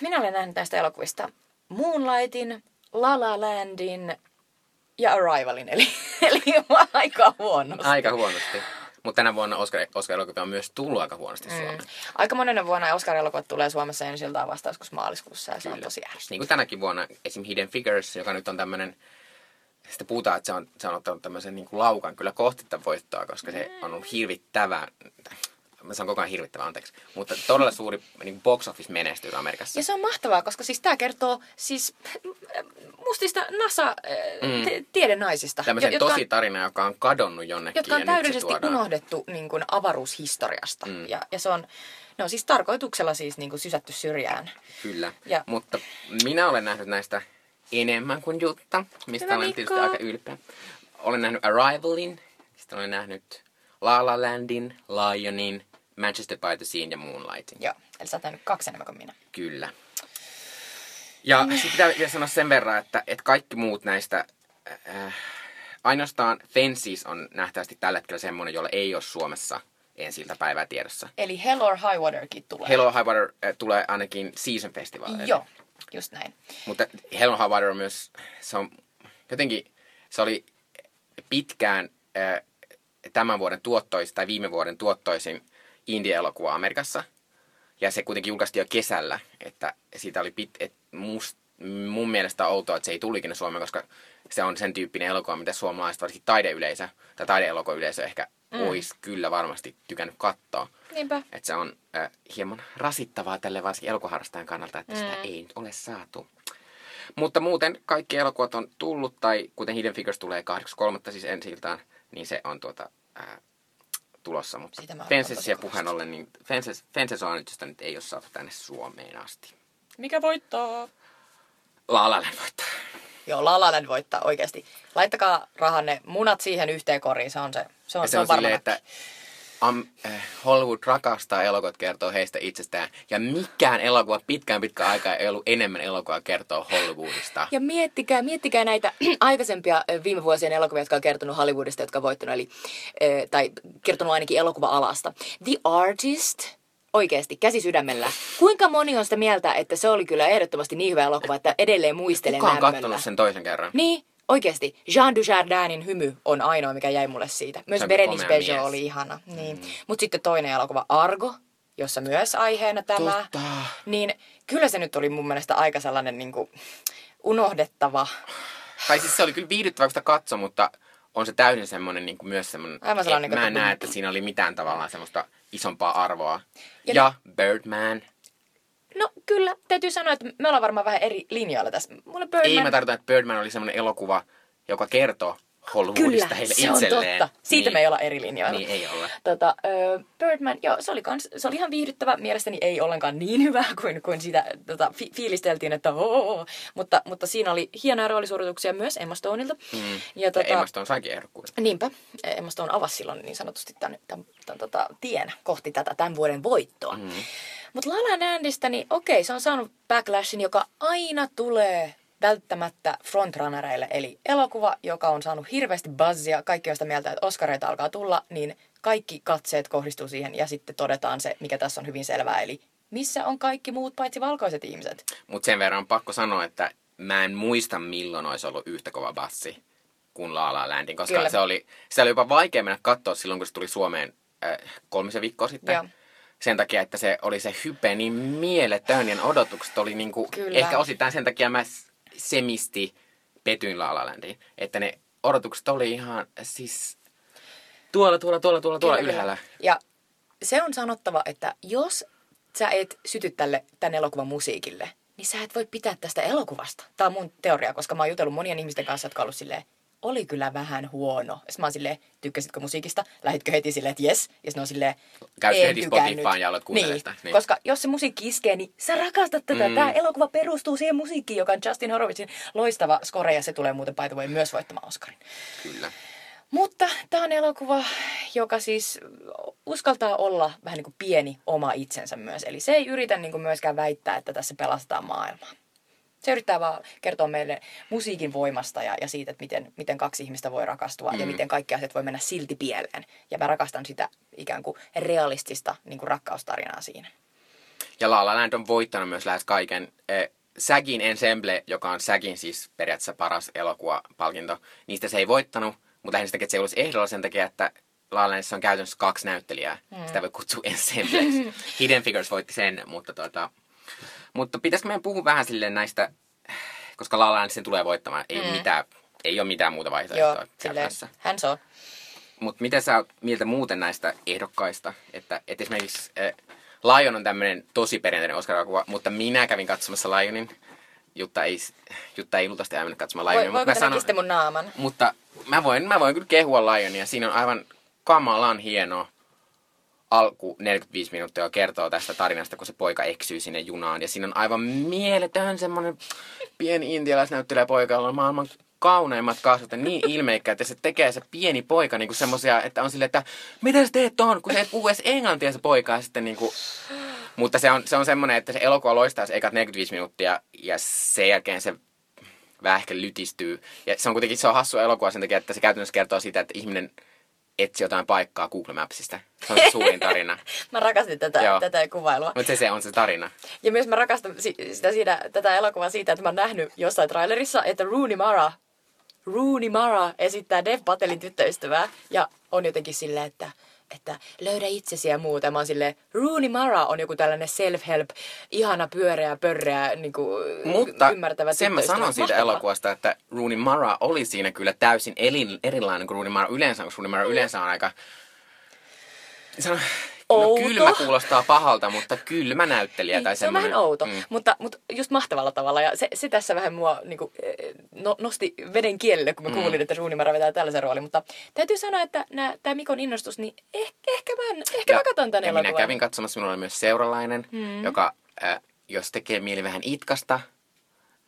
Minä olen nähnyt näistä elokuvista Moonlightin, La La Landin ja Arrivalin, eli, eli aika huono. Aika huonosti. Mutta tänä vuonna Oscar, Oscar-elokuvia on myös tullut aika huonosti Suomeen. Aika monena vuonna Oscar-elokuvat tulee Suomessa ensi iltaan vasta joskus maaliskuussa ja se on tosi ärsyttävää. Niin kuin tänäkin vuonna esim. Hidden Figures, joka nyt on tämmöinen, sitä puhutaan, että se on, se on ottanut tämmöisen niin kuin laukan kyllä kohti voittoa, koska se on ollut hirvittävä, mä sanon koko ajan hirvittävä, anteeksi, mutta todella suuri niin box office menestys Amerikassa. Ja se on mahtavaa, koska siis tämä kertoo siis mustista NASA-tiedenaisista. Tämmöisen jotka, tosi tarina, joka on kadonnut jonnekin. jotka on täydellisesti unohdettu niin kuin avaruushistoriasta. Mm. Ja, ja se on, ne on siis tarkoituksella siis niin kuin sysätty syrjään. Kyllä, Ja- mutta minä olen nähnyt näistä enemmän kuin Jutta, mistä Hyvä olen Mikko. tietysti aika ylpeä. Olen nähnyt Arrivalin, sitten olen nähnyt La La Landin, Lionin, Manchester by the Sea ja Moonlightin. Joo, eli sä oot nähnyt kaksi enemmän kuin minä. Kyllä. Ja Mm. sitten pitää vielä sanoa sen verran, että, että kaikki muut näistä, äh, ainoastaan Fences on nähtävästi tällä hetkellä semmoinen, jolla ei ole Suomessa ensi päivää tiedossa. Eli Hell or High Waterkin tulee. Hello High Water äh, tulee ainakin Season Festivalille. Joo, just näin. Mutta Hello High Water on myös, se on jotenkin, se oli pitkään äh, tämän vuoden tuottoisin tai viime vuoden tuottoisin indie-elokuva Amerikassa. Ja se kuitenkin julkaistiin jo kesällä, että siitä oli pit, et must, mun mielestä outoa, että se ei tuli ikinä Suomeen, koska se on sen tyyppinen elokuva, mitä suomalaiset, varsinkin taideyleisö tai taideelokuvayleisö ehkä mm. olisi kyllä varmasti tykännyt katsoa. Niinpä. Että se on äh, hieman rasittavaa tälle varsinkin elokuvaharrastajan kannalta, että mm. sitä ei nyt ole saatu. Mutta muuten kaikki elokuvat on tullut, tai kuten Hidden Figures tulee 8.3. siis ensi iltaan, niin se on tuota, ää, tulossa. Mutta Fencesia puheen ollen, niin Fences, Fences on nyt, josta nyt ei ole saatu tänne Suomeen asti. Mikä voittaa? La La Land voittaa. Joo, La La Land voittaa oikeasti. Laittakaa rahanne munat siihen yhteen koriin, se on se. Se on, Ja se on varma silleen, että um, äh, Hollywood rakastaa elokuvat kertoo heistä itsestään. Ja mikään elokuva pitkään pitkään aikaa ei ollut enemmän elokuvaa kertoo Hollywoodista. Ja miettikää, miettikää näitä aikaisempia viime vuosien elokuvia, jotka on kertonut Hollywoodista, jotka on voittanut, eli, ö, tai kertonut ainakin elokuva-alasta. The Artist, oikeasti, käsi sydämellä. Kuinka moni on sitä mieltä, että se oli kyllä ehdottomasti niin hyvä elokuva, että edelleen muistelen Kuka on lämmöllä? kattonut sen toisen kerran? Niin, oikeasti. Jean Dujardinin hymy on ainoa, mikä jäi mulle siitä. Myös Berenice Bejo oli ihana. Niin. Mm. Mutta sitten toinen elokuva Argo, jossa myös aiheena tämä. Totta. Niin kyllä se nyt oli mun mielestä aika sellainen niin kuin, unohdettava. Tai siis se oli kyllä viihdyttävää, kun sitä katsoi, mutta on se täysin semmoinen niin kuin myös semmoinen, Aivan sellainen että niin mä en näe, että siinä oli mitään tavallaan semmoista isompaa arvoa. Ja, ja Birdman. No kyllä, täytyy sanoa, että me ollaan varmaan vähän eri linjoilla tässä. Mulle Birdman... Ei mä tarkoita, että Birdman oli semmoinen elokuva, joka kertoo Hollywoodista Kyllä, heille se on itselleen. totta. Siitä niin. me ei olla eri linjoilla. Niin, ei olla. Tota, ö, Birdman, joo, se oli, kans, se oli ihan viihdyttävä. Mielestäni ei ollenkaan niin hyvä kuin, kuin sitä tota, fi- fiilisteltiin, että oo, mutta, mutta siinä oli hienoja roolisuorituksia myös Emma Stoneilta. Mm. Ja, Ja tota, Emma Stone saikin ehdokkuuden. Niinpä, Emma Stone avasi silloin niin sanotusti tämän, tämän, tämän tota, tien kohti tätä tämän vuoden voittoa. Mm. Mutta La La Landista, niin okei, se on saanut backlashin, joka aina tulee välttämättä frontrunnereille. Eli elokuva, joka on saanut hirveästi buzzia, kaikki on sitä mieltä, että Oscareita alkaa tulla, niin kaikki katseet kohdistuu siihen ja sitten todetaan se, mikä tässä on hyvin selvää. Eli missä on kaikki muut paitsi valkoiset ihmiset? Mutta sen verran on pakko sanoa, että mä en muista milloin olisi ollut yhtä kova bassi kuin La La Landin, koska Kyllä. se oli, se oli jopa vaikea mennä katsoa silloin, kun se tuli Suomeen äh, kolmisen viikkoa sitten. Joo. Sen takia, että se oli se hype niin mieletön ja odotukset oli niinku, Kyllä. ehkä osittain sen takia mä semisti petyin La La Landiin. Että ne odotukset oli ihan siis tuolla, tuolla, tuolla, tuolla, tuolla Kyllä, ylhäällä. Ja se on sanottava, että jos sä et syty tälle tämän elokuvan musiikille, niin sä et voi pitää tästä elokuvasta. Tämä on mun teoria, koska mä oon jutellut monien ihmisten kanssa, jotka on ollut silleen, oli kyllä vähän huono. Sitten mä oon silleen, tykkäsitkö musiikista? Lähitkö heti silleen, että jes? Ja sitten on silleen, Käytkö "En heti tykännyt." Spotifyn ja aloit niin, sitä? Niin. koska jos se musiikki iskee, niin sä rakastat tätä. Mm. Tämä elokuva perustuu siihen musiikkiin, joka on Justin Horowitzin loistava score, ja se tulee muuten by the way myös voittamaan Oscarin. Kyllä. Mutta tämä on elokuva, joka siis uskaltaa olla vähän niin kuin pieni oma itsensä myös. Eli se ei yritä niin kuin myöskään väittää, että tässä pelastetaan maailmaa. Se yrittää vaan kertoa meille musiikin voimasta ja, ja siitä, että miten, miten kaksi ihmistä voi rakastua mm. ja miten kaikki asiat voi mennä silti pieleen. Ja mä rakastan sitä ikään kuin realistista niin kuin rakkaustarinaa siinä. Ja La La Land on voittanut myös lähes kaiken. Eh, Sagin Ensemble, joka on Sagin siis periaatteessa paras elokuvapalkinto, niistä se ei voittanut, mutta lähinnä sitä, että se ei olisi ehdolla sen takia, että La La Landissa on käytännössä kaksi näyttelijää. Mm. Sitä voi kutsua ensembleksi. Hidden Figures voitti sen, mutta, tota, mutta pitäisikö meidän puhua vähän silleen näistä, koska La La Land sen tulee voittamaan. Ei, mm. mitään, ei ole mitään muuta vaihtoehtoa Joo, hän on. Mutta mitä sä oot mieltä muuten näistä ehdokkaista? Että, että esimerkiksi äh, Lion on tämmöinen tosi perinteinen Oscar-elokuva, mutta minä kävin katsomassa Lionin. Jutta ei, Jutta ei luultavasti aiemmin katsomaan Lionia. Voi, mutta voiko mä mun naaman? mutta mä voin, mä voin kyllä kehua Lionia. Siinä on aivan kamalan hieno alku 45 minuuttia kertoo tästä tarinasta, kun se poika eksyy sinne junaan. Ja siinä on aivan mieletön semmoinen pieni intialaisnäyttelijä poika, jolla on maailman kauneimmat kasvot ja niin ilmeikkäät. Ja se tekee se pieni poika niin semmoisia, että on silleen, että mitä sä teet ton, kun se ei puhu edes englantia se poika. Ja sitten niin kuin, mutta se on, se on semmoinen, että se elokuva loistaa se ekat 45 minuuttia ja sen jälkeen se vähän ehkä lytistyy. Ja se on kuitenkin se on hassu elokuva sen takia, että se käytännössä kertoo sitä, että ihminen etsi jotain paikkaa Google Mapsista. Se on se suurin tarina. Mä rakastin tätä, Joo. tätä kuvailua. Mutta se, se on se tarina. Ja myös mä rakastan si- sitä, siinä, tätä elokuvaa siitä, että mä oon nähnyt jossain trailerissa, että Rooney Mara, Rooney Mara esittää Dev Patelin tyttöystävää ja on jotenkin silleen, että että löydä itsesi ja muuta. Mä oon silleen, Rooney Mara on joku tällainen self-help, ihana pyöreä, pörreä, niin kuin, Mutta ymmärtävä sen mä sanon siitä Mahtavaa. elokuvasta, että Rooney Mara oli siinä kyllä täysin elin, erilainen kuin Rooney Mara yleensä, koska Rooney Mara yleensä on aika... Se on, no, Outo. kylmä kuulostaa pahalta, mutta kylmä näyttelijä. tai Niin, se on semmoinen. vähän outo, Mm. mutta, mutta just mahtavalla tavalla. Ja se, se tässä vähän mua niin kuin, no, nosti veden kielelle, kun mä Mm. kuulin, että Ruunimara vetää tällaisen roolin. Mutta täytyy sanoa, että tämä Mikon innostus, niin ehkä, ehkä mä, ehkä mä katson tän ja minä elokuvan. kävin katsomassa, minulla oli myös seuralainen, mm. joka, äh, jos tekee mieli vähän itkasta,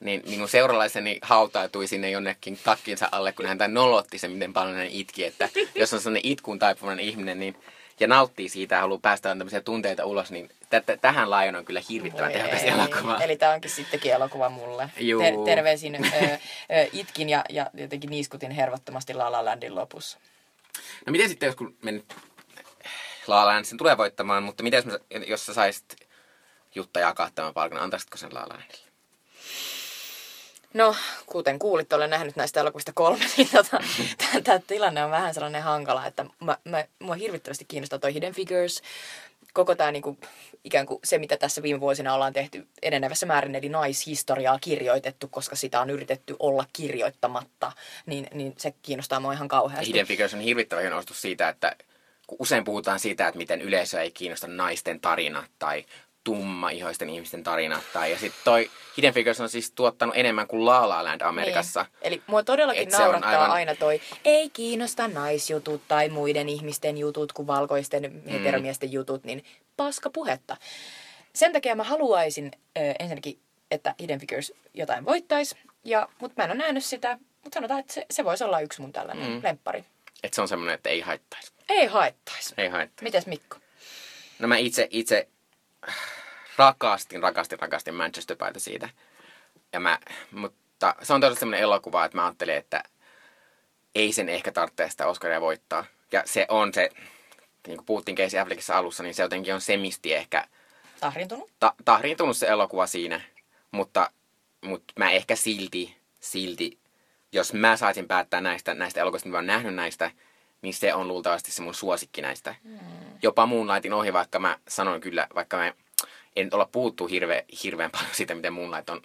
niin minun seuralaiseni hautautui sinne jonnekin takkinsa alle, kun häntä nolotti se, miten paljon hän itki. Että jos on sellainen itkuun taipuvainen ihminen niin, ja nauttii siitä ja haluaa päästä tämmöisiä tunteita ulos, niin t- tähän Lion on kyllä hirvittävän tehokas elokuva. Eli tämä onkin sittenkin elokuva mulle. Juu. Ter- terveisin ö, ö, itkin ja, ja jotenkin niiskutin hervottomasti La La Landin lopussa. No miten sitten, jos kun me nyt La La Land sen tulee voittamaan, mutta miten jos, mä, jos sä saisit Jutta jakaa tämän palkan, antaisitko sen La La Landille? No, kuten kuulit, olen nähnyt näistä elokuvista kolme, niin tota, tämä tilanne on vähän sellainen hankala, että mä, mä, mua hirvittävästi kiinnostaa toi Hidden Figures, koko tämä niinku, ikään kuin se, mitä tässä viime vuosina ollaan tehty enenevässä määrin, eli naishistoriaa kirjoitettu, koska sitä on yritetty olla kirjoittamatta, niin, niin se kiinnostaa mua ihan kauheasti. Hidden Figures on hirvittävä hieno siitä, että kun usein puhutaan siitä, että miten yleisö ei kiinnosta naisten tarinat tai tumma-ihoisten ihmisten tarinat. Tai, ja sitten toi Hidden Figures on siis tuottanut enemmän kuin La La Land Amerikassa. Niin. Eli mua todellakin Et naurattaa aivan- aina toi, ei kiinnosta naisjutut tai muiden ihmisten jutut kuin valkoisten heteromiesten jutut, niin paska puhetta. Sen takia mä haluaisin äh, ensinnäkin, että Hidden Figures jotain voittaisi, ja, mutta mä en ole nähnyt sitä, mutta sanotaan, että se, se voisi olla yksi mun tällainen mm. lemppari. Että se on semmoinen, että ei haittaisi. Ei haittaisi. Ei haittaisi. Mites Mikko? No mä itse, itse rakastin, rakastin, rakastin Manchester Byta siitä. Ja mä, mutta se on todella semmoinen elokuva, että mä ajattelin, että ei sen ehkä tarvitse sitä Oscaria voittaa. Ja se on se, niin kuin puhuttiin Casey Affleckissa alussa, niin se jotenkin on semisti ehkä Tahrintunut? ta- tahriintunut se elokuva siinä. Mutta, mutta mä ehkä silti, silti, jos mä saisin päättää näistä, näistä elokuvista, mitä mä oon nähnyt näistä, niin se on luultavasti se mun suosikki näistä. Mm. Jopa Moonlightin ohi, vaikka mä sanoin kyllä, vaikka me ei nyt olla puhuttu hirve, hirveän paljon siitä, miten Moonlight on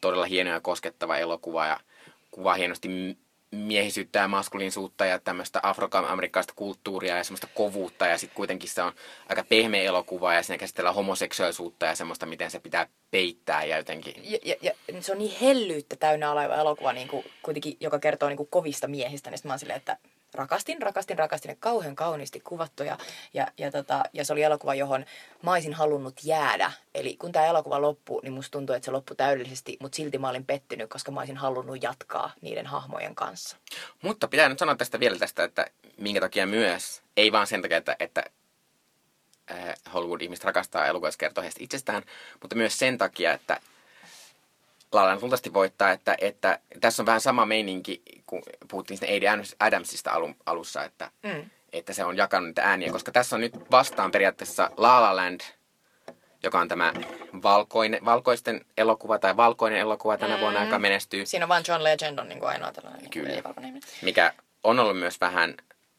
todella hieno ja koskettava elokuva ja kuvaa hienosti miehisyyttä ja maskuliinisuutta ja tämmöistä afroamerikkalaista kulttuuria ja semmoista kovuutta ja sitten kuitenkin se on aika pehmeä elokuva ja siinä käsitellään homoseksuaalisuutta ja semmoista, miten se pitää peittää ja jotenkin... Ja, ja, ja se on niin hellyyttä täynnä oleva elokuva, niin kuin, kuitenkin, joka kertoo niin kuin kovista miehistä. Niin mä oon silleen, että rakastin, rakastin, rakastin. Ja kauhean kauniisti kuvattu. Ja, ja, ja, tota, ja se oli elokuva, johon mä olisin halunnut jäädä. Eli kun tämä elokuva loppui, niin musta tuntui, että se loppui täydellisesti. Mutta silti mä olin pettynyt, koska mä olisin halunnut jatkaa niiden hahmojen kanssa. Mutta pitää nyt sanoa tästä vielä tästä, että minkä takia myös, ei vaan sen takia, että, että äh, Hollywood-ihmiset rakastaa elokuvissa kertoa heistä itsestään, mutta myös sen takia, että Lalan luultavasti voittaa, että, että tässä on vähän sama meininki, kun puhuttiin Adams- Adamsista alun, alussa, että, Mm. että se on jakanut niitä ääniä, koska tässä on nyt vastaan periaatteessa La La Land, joka on tämä valkoinen, valkoisten elokuva tai valkoinen elokuva tänä vuonna, joka menestyy. Siinä on vain John Legend on niin kuin ainoa tällainen niin Kyllä. ihminen. mikä on ollut myös vähän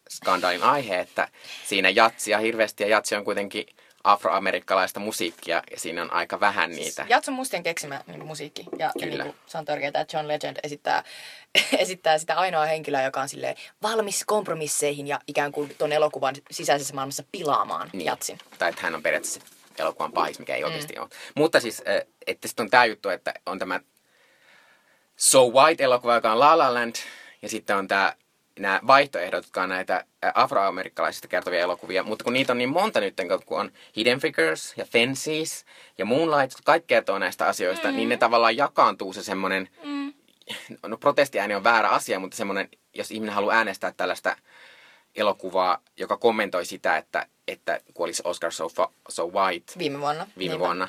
skandaalin aihe, että siinä jatsia hirveästi ja jatsi on kuitenkin afroamerikkalaista musiikkia ja siinä on aika vähän niitä. Jatson mustien keksimä niin musiikki. Ja, ja Kyllä. niin kuin, se on tärkeää, että John Legend esittää, esittää sitä ainoa henkilöä, joka on silleen valmis kompromisseihin ja ikään kuin ton elokuvan sisäisessä maailmassa pilaamaan niin. jatsin. Tai että hän on periaatteessa elokuvan pahis, mikä ei oikeasti ole. Mutta siis, äh, että sitten on tämä juttu, että on tämä So White-elokuva, joka on La La Land, ja sitten on tämä nämä vaihtoehdot, jotka on näitä afroamerikkalaisista kertovia elokuvia, mutta kun niitä on niin monta nyt, kun on Hidden Figures ja Fences ja Moonlight, kaikki kertoo näistä asioista, mm. niin ne tavallaan jakaantuu se semmoinen, mm. no protestiääni on väärä asia, mutta semmoinen, jos ihminen haluaa äänestää tällaista elokuvaa, joka kommentoi sitä, että, että kuolisi Oscar so, Fa- so White Viime vuonna. viime Niinpä. vuonna,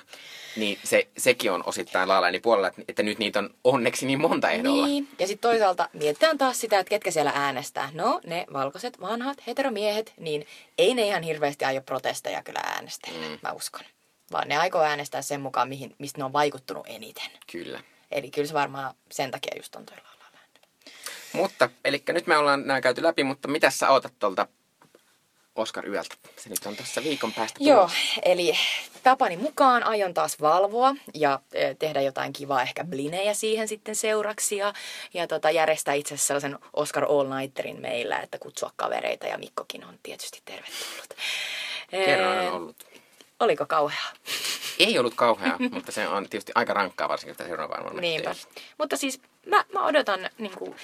niin se, sekin on osittain laalaini puolella, että, että nyt niitä on onneksi niin monta ehdolla. Niin, ja sitten toisaalta mietitään taas sitä, että ketkä siellä äänestää. No, ne valkoiset, vanhat, heteromiehet, niin ei ne ihan hirveästi aio protesteja kyllä äänestää, mm. mä uskon. Vaan ne aikoo äänestää sen mukaan, mihin, mistä ne on vaikuttunut eniten. Kyllä. Eli kyllä se varmaan sen takia just on toi La La Land. Mutta, eli nyt me ollaan nämä käyty läpi, mutta mitä sä odotat tuolta Oscar Yöltä? Se nyt on tässä viikon päästä Joo, tulossa. eli tapani mukaan aion taas valvoa ja eh, tehdä jotain kivaa, ehkä blinejä siihen sitten seuraksi ja, ja tota, järjestää itse asiassa sellaisen Oscar All Nighterin meillä, että kutsua kavereita ja Mikkokin on tietysti tervetullut. Kerran Eh, on ollut. Oliko kauheaa? Ei ollut kauheaa, mutta se on tietysti aika rankkaa varsinkin sitä seuraavaan vuonna. Niinpä. Mutta siis mä, mä odotan niin kuin,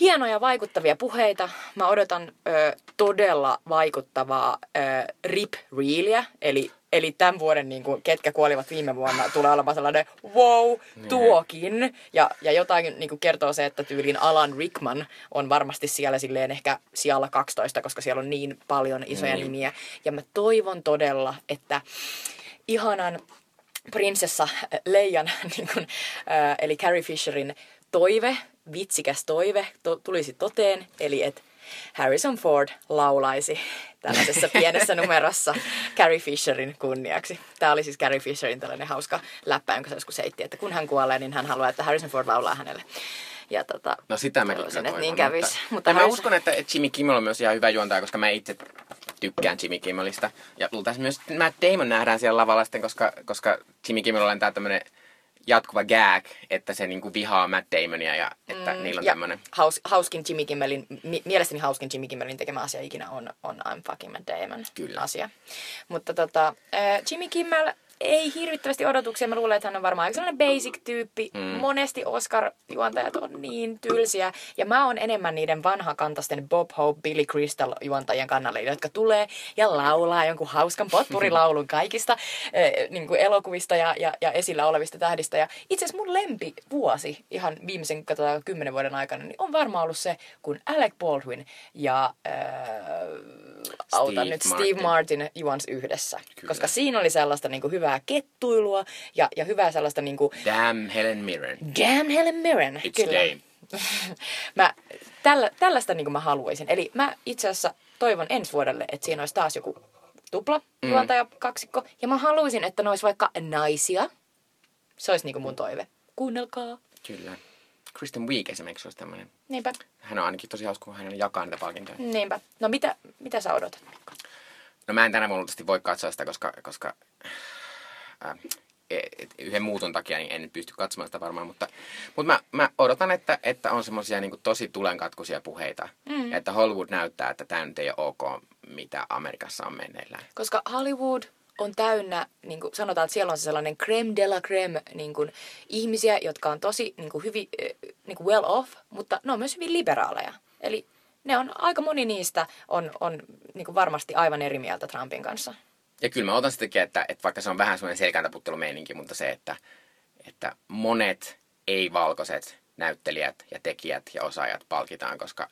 hienoja vaikuttavia puheita. Mä odotan ö, todella vaikuttavaa ö, rip reelia, eli Eli tämän vuoden, niin kuin, ketkä kuolivat viime vuonna, tulee olemaan sellainen wow, tuokin. Ja, ja jotain niin kuin kertoo se, että tyylin Alan Rickman on varmasti siellä silleen ehkä sijalla 12, koska siellä on niin paljon isoja Niin. nimiä. Ja mä toivon todella, että ihanan prinsessa Leijan, niin kuin, äh, eli Carrie Fisherin toive, vitsikäs toive, to, tulisi toteen, eli että Harrison Ford laulaisi tällaisessa pienessä numerossa Carrie Fisherin kunniaksi. Tämä oli siis Carrie Fisherin tällainen hauska läppä, jonka se joskus heitti, että kun hän kuolee, niin hän haluaa, että Harrison Ford laulaa hänelle. Ja tota, No sitä mä että toivon. niin kävisi. Mutta, Mutta mutta mä Harrison- uskon, että Jimmy Kimmel on myös ihan hyvä juontaja, koska mä itse tykkään Jimmy Kimmelistä. Ja luultavasti myös Matt Damon nähdään siellä lavalla sitten, koska, koska Jimmy Kimmel on tää tämmönen jatkuva gag, että se niinku vihaa Matt Damonia ja että mm, niillä on ja tämmönen... haus, hauskin Jimmy Kimmelin, mi, mielestäni hauskin Jimmy Kimmelin tekemä asia ikinä on, on I'm fucking Matt Damon Kyllä. asia. Mutta tota, äh, Jimmy Kimmel ei hirvittävästi odotuksia. Mä luulen, että hän on varmaan aika sellainen basic-tyyppi. Mm. Monesti Oscar-juontajat on niin tylsiä. Ja mä oon enemmän niiden vanhakantaisten Bob Hope, Billy Crystal-juontajien kannalla, jotka tulee ja laulaa jonkun hauskan potpurilaulun kaikista äh, niin kuin elokuvista ja, ja, ja esillä olevista tähdistä. Ja itse asiassa mun lempi vuosi ihan viimeisen katsotaan, kymmenen vuoden aikana niin on varmaan ollut se, kun Alec Baldwin ja äh, autan nyt Martin. Steve Martin juons yhdessä. Kyllä. Koska siinä oli sellaista niin kuin, hyvää kettuilua ja, ja hyvää sellaista niin kuin, Damn Helen Mirren. Damn Helen Mirren. It's game. mä, tällä, tällaista niin kuin mä haluaisin. Eli mä itse asiassa toivon ensi vuodelle, että siinä olisi taas joku tupla Mm. juontaja kaksikko. Ja mä haluaisin, että ne olisi vaikka naisia. Se olisi niin kuin mun toive. Kuunnelkaa. Kyllä. Kristen Wiig esimerkiksi olisi tämmöinen. Niinpä, Hän on ainakin tosi hauska, kun hän jakaa niitä palkintoja. niinpä. No mitä, mitä sä odotat, Mikko? No mä en tänä vuonna voi katsoa sitä, koska, koska et- yhden muutun takia niin en pysty katsomaan sitä varmaan, mutta, mutta mä, mä odotan, että, että on semmoisia niin tosi tulenkatkuisia puheita. Mm. Että Hollywood näyttää, että tämä nyt ei ole ok, mitä Amerikassa on menneillään. Koska Hollywood on täynnä, niin kuin sanotaan, että siellä on se sellainen creme de la creme niin kuin, ihmisiä, jotka on tosi niin kuin, hyvin eh, niin kuin well off, mutta ne on myös hyvin liberaaleja. Eli ne on, aika moni niistä on, on niin kuin varmasti aivan eri mieltä Trumpin kanssa. Ja kyllä mä otan sitäkin, että, että vaikka se on vähän semmoinen selkääntaputtelumeininki, mutta se, että, että monet ei-valkoiset näyttelijät ja tekijät ja osaajat palkitaan, koska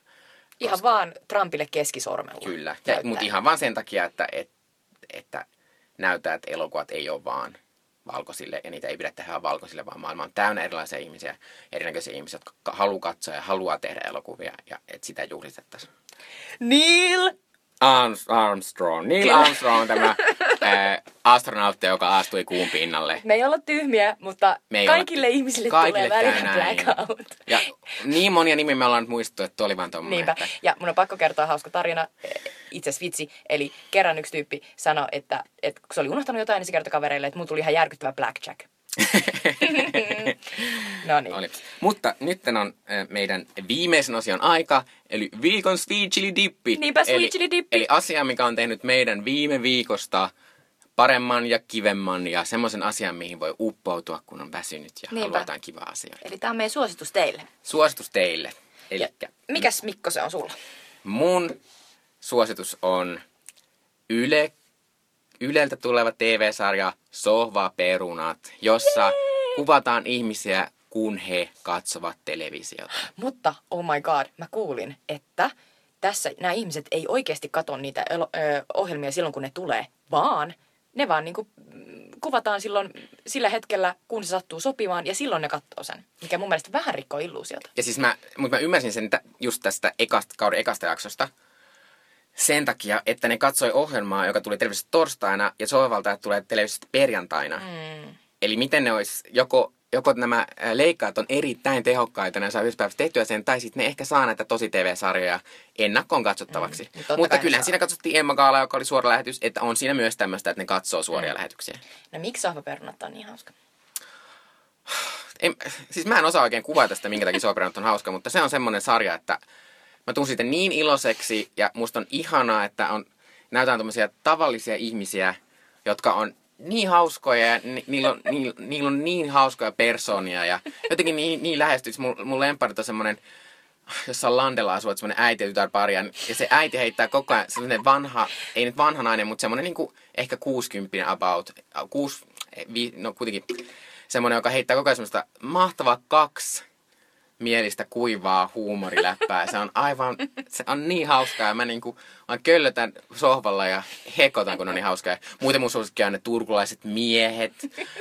Ihan Koska- vaan Trumpille keskisormella. Kyllä, ja, mutta ihan vaan sen takia, että, että, että näyttää, että elokuvat ei ole vaan valkoisille, ja niitä ei pidä tehdä valkoisille, vaan maailma on täynnä erilaisia ihmisiä, erinäköisiä ihmisiä, jotka haluaa katsoa ja haluaa tehdä elokuvia, ja että sitä juhlistettaisiin. Neil! Arms, Armstrong, Neil. Armstrong, tämä ää, astronautti, joka astui kuun pinnalle. Me ei olla tyhmiä, mutta Me ei olla kaikille ty- ihmisille kaikille tulee välillä blackout. Ja niin monia nimiä me ollaan nyt muistettu, että oli vaan tommonen. Niinpä. Että, Ja mun on pakko kertoa hauska tarina, eh, itse asiassa vitsi. Eli kerran yksi tyyppi sanoi, että, että kun se oli unohtanut jotain, niin se kertoi kavereille, että mun tuli ihan järkyttävä blackjack. No niin. Oli. Mutta nyt on meidän viimeisen osion aika, eli viikon sweet chili dippi. Niinpä, sweet eli, chili dippi. Eli asia, mikä on tehnyt meidän viime viikosta paremman ja kivemman ja semmoisen asian, mihin voi uppoutua, kun on väsynyt ja Niinpä. haluaa jotain kivaa asiaa. Eli tämä on meidän suositus teille. Suositus teille. Eli Ja mikäs Mikko se on sulla? mun suositus on Yle, Yleltä tuleva TV-sarja Sohva Perunat, jossa kuvataan ihmisiä, kun he katsovat televisiota. Mutta, oh my god, mä kuulin, että tässä nämä ihmiset ei oikeasti katso niitä elo- ö, ohjelmia silloin, kun ne tulee, vaan ne vaan niinku, mm, kuvataan silloin sillä hetkellä, kun se sattuu sopimaan, ja silloin ne katsoo sen. Mikä mun mielestä vähän rikkoo illuusiota. Ja siis mä, mutta mä ymmärsin sen tä- just tästä ekasta, kauden ekasta jaksosta sen takia, että ne katsoi ohjelmaa, joka tuli televisiosta torstaina ja sohvalta tulee televisiosta perjantaina. Mm. Eli miten ne olisi, joko, joko nämä leikkaat on erittäin tehokkaita, ne saa yhdessä päivässä tehtyä sen, tai sitten ne ehkä saa näitä tosi TV-sarjoja ennakkoon katsottavaksi. Mm, Mutta kyllähän siinä katsottiin Emma Gaala, joka oli suora lähetys, että on siinä myös tämmöistä, että ne katsoo suoria mm. lähetyksiä. No miksi sohvaperunat on niin hauska? En, siis mä en osaa oikein kuvata sitä, minkä takia Soperanut on hauska, mutta se on semmoinen sarja, että mä tuun siitä niin iloiseksi ja musta on ihanaa, että on, näytään tämmöisiä tavallisia ihmisiä, jotka on niin hauskoja ja ni, niillä, on, niillä, niillä on niin hauskoja persoonia ja jotenkin niin, niin lähestyy. Mun, mun lemparit on semmoinen, jossa Landella asuu, että semmoinen äiti ja pari, ja ja se äiti heittää koko ajan semmoinen vanha, ei nyt vanha nainen, mutta semmoinen niinku ehkä 60 about, kuusi, vi, no kuitenkin semmoinen, joka heittää koko ajan semmoista mahtavaa kaksi mielistä kuivaa huumoriläppää. Se on aivan, se on niin hauskaa ja mä niinku, mä köllötän sohvalla ja hekotan, kun on niin hauskaa. Muuten mun suosikki on ne turkulaiset miehet,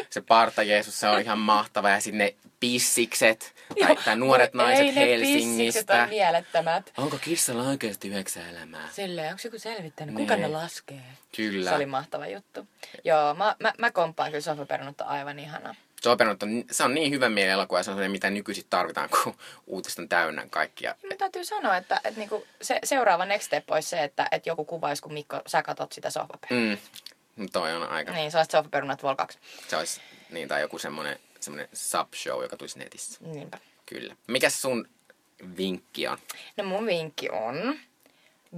se parta Jeesus, se on ihan mahtava ja sitten ne pissikset, tai, tai nuoret naiset ei, ne pissikset Helsingistä. on mielettömät. Onko kissalla oikeasti yhdeksän elämää? Silleen, onko joku selvittänyt, kuinka ne laskee? Kyllä. Se oli mahtava juttu. Joo, mä, mä, mä komppaan kyllä sohvaperunat on aivan ihana. Se on, se on niin hyvä mielen elokuva ja se on sellainen, mitä nykyisin tarvitaan, kun uutiset on täynnä kaikkia. Mä täytyy sanoa, että, että niinku se, seuraava next step olisi se, että, että joku kuvaisi, kun Mikko, sä katot sitä sohvaperunaa. Mm, toi on aika. Niin, se olisi sohvaperunat vol 2. Se olisi, niin, tai joku semmoinen, semmoinen sub-show, joka tulisi netissä. Niinpä. Kyllä. Mikäs sun vinkki on? No mun vinkki on,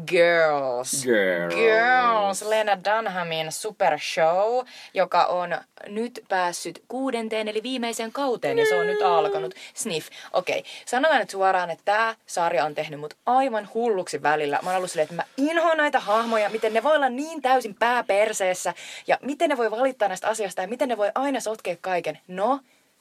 Girls. Girls. Girls. Lena Dunhamin Super Show, joka on nyt päässyt kuudenteen eli viimeiseen kauteen ja se on nyt alkanut. Sniff. Okei, okay. sanotaan nyt suoraan, että tämä sarja on tehnyt mut aivan hulluksi välillä. Mä oon ollut silleen, että mä inhoan näitä hahmoja, miten ne voi olla niin täysin pääperseessä ja miten ne voi valittaa näistä asioista ja miten ne voi aina sotkea kaiken. No,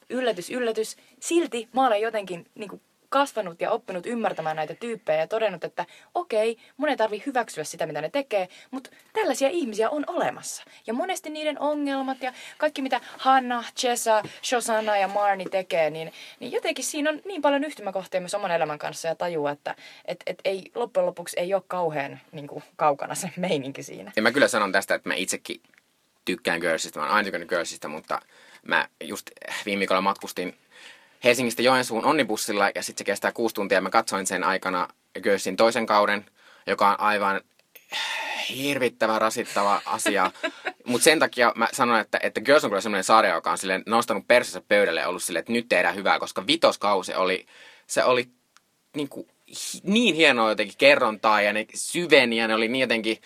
yllätys, yllätys. Silti mä olen jotenkin niin kuin, kasvanut ja oppinut ymmärtämään näitä tyyppejä ja todennut, että okei, mun ei tarvi hyväksyä sitä, mitä ne tekee, mutta tällaisia ihmisiä on olemassa. Ja monesti niiden ongelmat ja kaikki, mitä Hanna, Chesa, Shosanna ja Marni tekee, niin, niin jotenkin siinä on niin paljon yhtymäkohtia myös oman elämän kanssa ja tajuu, että et, et ei, loppujen lopuksi ei ole kauhean niin kuin, kaukana se meininki siinä. Ja mä kyllä sanon tästä, että mä itsekin tykkään Girlsista, mä oon aina tykännyt Girlsista, mutta mä just viime viikolla matkustin Helsingistä Joensuun onnibussilla ja sitten se kestää kuusi tuntia. Mä katsoin sen aikana Girlsin toisen kauden, joka on aivan hirvittävä rasittava asia. Mutta sen takia mä sanon, että, että Girls on kyllä semmoinen sarja, joka on silleen nostanut persensä pöydälle ja ollut silleen, että nyt tehdään hyvää, koska vitoskausi oli, se oli niin, kuin, niin hienoa jotenkin kerrontaa ja ne syveni ja ne oli niin jotenkin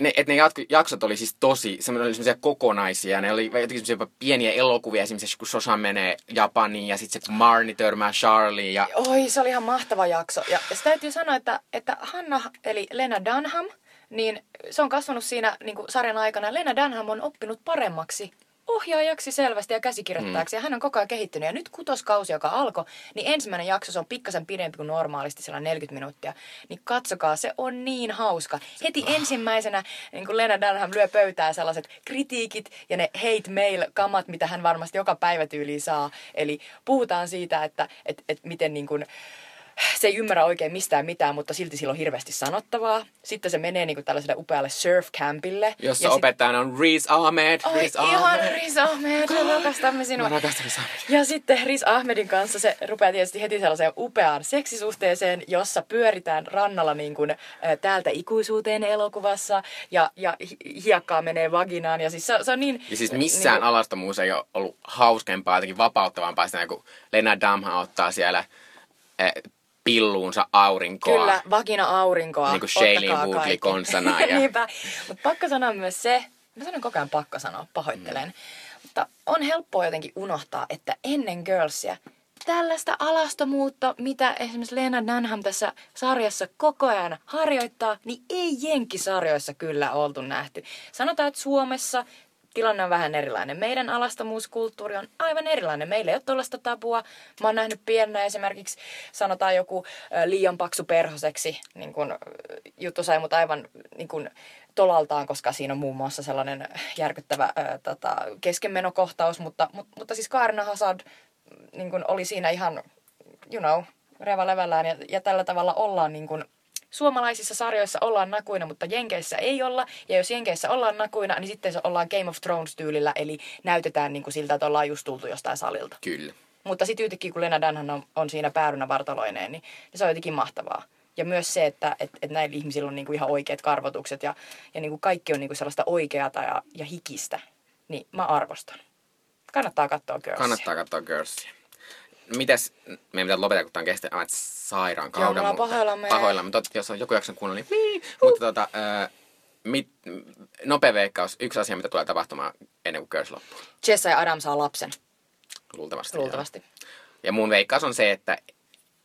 ne, että ne jaksot oli siis tosi, semmoisia semmoisia kokonaisia. Ne oli jotenkin semmoisia pieniä elokuvia, esimerkiksi kun Sosa menee Japaniin ja sitten se Marni törmää Charlie. Ja... Oi, se oli ihan mahtava jakso. Ja, ja täytyy sanoa, että, että Hanna, eli Lena Dunham, niin se on kasvanut siinä niin sarjan aikana. Lena Dunham on oppinut paremmaksi ohjaajaksi selvästi ja käsikirjoittajaksi. Mm. Ja hän on koko ajan kehittynyt. Ja nyt kutoskausi, joka alkoi, niin ensimmäinen jakso se on pikkasen pidempi kuin normaalisti, siellä 40 minuuttia. Niin katsokaa, se on niin hauska. Heti oh. ensimmäisenä niin kuin Lena Dunham lyö pöytää sellaiset kritiikit ja ne hate mail-kamat, mitä hän varmasti joka päivä tyyliin saa. Eli puhutaan siitä, että et, et miten niin kuin, se ei ymmärrä oikein mistään mitään, mutta silti sillä on hirveästi sanottavaa. Sitten se menee niin kuin tällaiselle upealle surf-campille. Jossa opettajana sit... on Riz Ahmed. Oi, Riz ihan Ahmed. Riz Ahmed. Me rakastamme sinua. Rakastan Riz Ahmed. Ja sitten Riz Ahmedin kanssa se rupeaa tietysti heti sellaiseen upeaan seksisuhteeseen, jossa pyöritään rannalla niin kuin, ä, täältä ikuisuuteen elokuvassa. Ja, ja hiekkaa menee vaginaan. Ja siis se, se on niin... Ja siis missään niin kuin... alastomuus ei ole ollut hauskempaa, jotenkin vapauttavampaa sitä, kun Lena Damha ottaa siellä pilluunsa aurinkoa. Kyllä, vagina aurinkoa. Niin kuin Shailene Woodley konsana. Ja... Niinpä. Mutta pakko sanoa myös se, mä sanon koko ajan pakko sanoa, pahoittelen. Mm. Mutta on helppoa jotenkin unohtaa, että ennen Girlsia tällaista alastomuutta, mitä esimerkiksi Lena Dunham tässä sarjassa koko ajan harjoittaa, niin ei Jenkkisarjoissa kyllä oltu nähty. Sanotaan, että Suomessa tilanne on vähän erilainen. Meidän alastomuuskulttuuri on aivan erilainen. Meillä ei ole tuollaista tabua. Mä oon nähnyt pienenä esimerkiksi, sanotaan joku liian paksu perhoseksi, niin kun, juttu sai mut aivan niin kun, tolaltaan, koska siinä on muun muassa sellainen järkyttävä ää, tota, keskenmenokohtaus, mutta, mutta, mutta siis Kaarina Hazard niin kun, oli siinä ihan, you know, reva levällään ja, ja tällä tavalla ollaan niin kun, suomalaisissa sarjoissa ollaan nakuina, mutta Jenkeissä ei olla. Ja jos Jenkeissä ollaan nakuina, niin sitten se ollaan Game of Thrones-tyylillä, eli näytetään niin kuin siltä, että ollaan just tultu jostain salilta. Kyllä. Mutta sitten yhtäkkiä, kun Lena Dunham on, on siinä päärynä vartaloineen, niin, niin se on jotenkin mahtavaa. Ja myös se, että et, et näillä ihmisillä on niinku ihan oikeat karvotukset ja, ja niinku kaikki on niinku sellaista oikeata ja, ja hikistä. Niin mä arvostan. Kannattaa katsoa Girlsia. Kannattaa katsoa Girlsia mites, meidän pitää lopettaa, kun tämä on kestänyt aivan sairaan kauden. Joo, pahoillamme. Pahoillamme, mutta jos on joku jakson kuunnella, niin uh. Mutta tota, äh, mit, nopea veikkaus, yksi asia, mitä tulee tapahtumaan ennen kuin Girls loppuu. Jessa ja Adam saa lapsen. Luultavasti. Luultavasti. Joo. Ja mun veikkaus on se, että,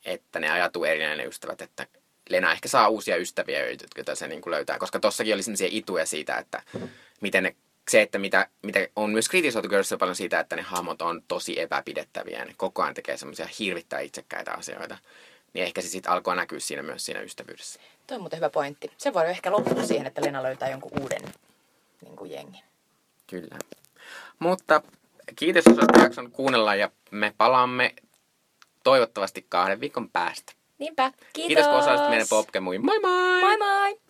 että ne ajatuu erinäinen ne ystävät, että Lena ehkä saa uusia ystäviä, joita se niin kuin löytää. Koska tossakin oli sellaisia ituja siitä, että miten ne se, että mitä, mitä on myös kritisoitu Girlsissa paljon siitä, että ne hahmot on tosi epäpidettäviä ne koko ajan tekee semmoisia hirvittäin itsekkäitä asioita, niin ehkä se sitten alkoi näkyä siinä myös siinä ystävyydessä. Tuo on muuten hyvä pointti. Se voi ehkä loppua siihen, että Lena löytää jonkun uuden niin kuin jengin. Kyllä. Mutta kiitos, jos olette jakson kuunnella ja me palaamme toivottavasti kahden viikon päästä. Niinpä. Kiitos. Kiitos, kun osallistuit meidän popkemuihin. Moi moi! Moi moi!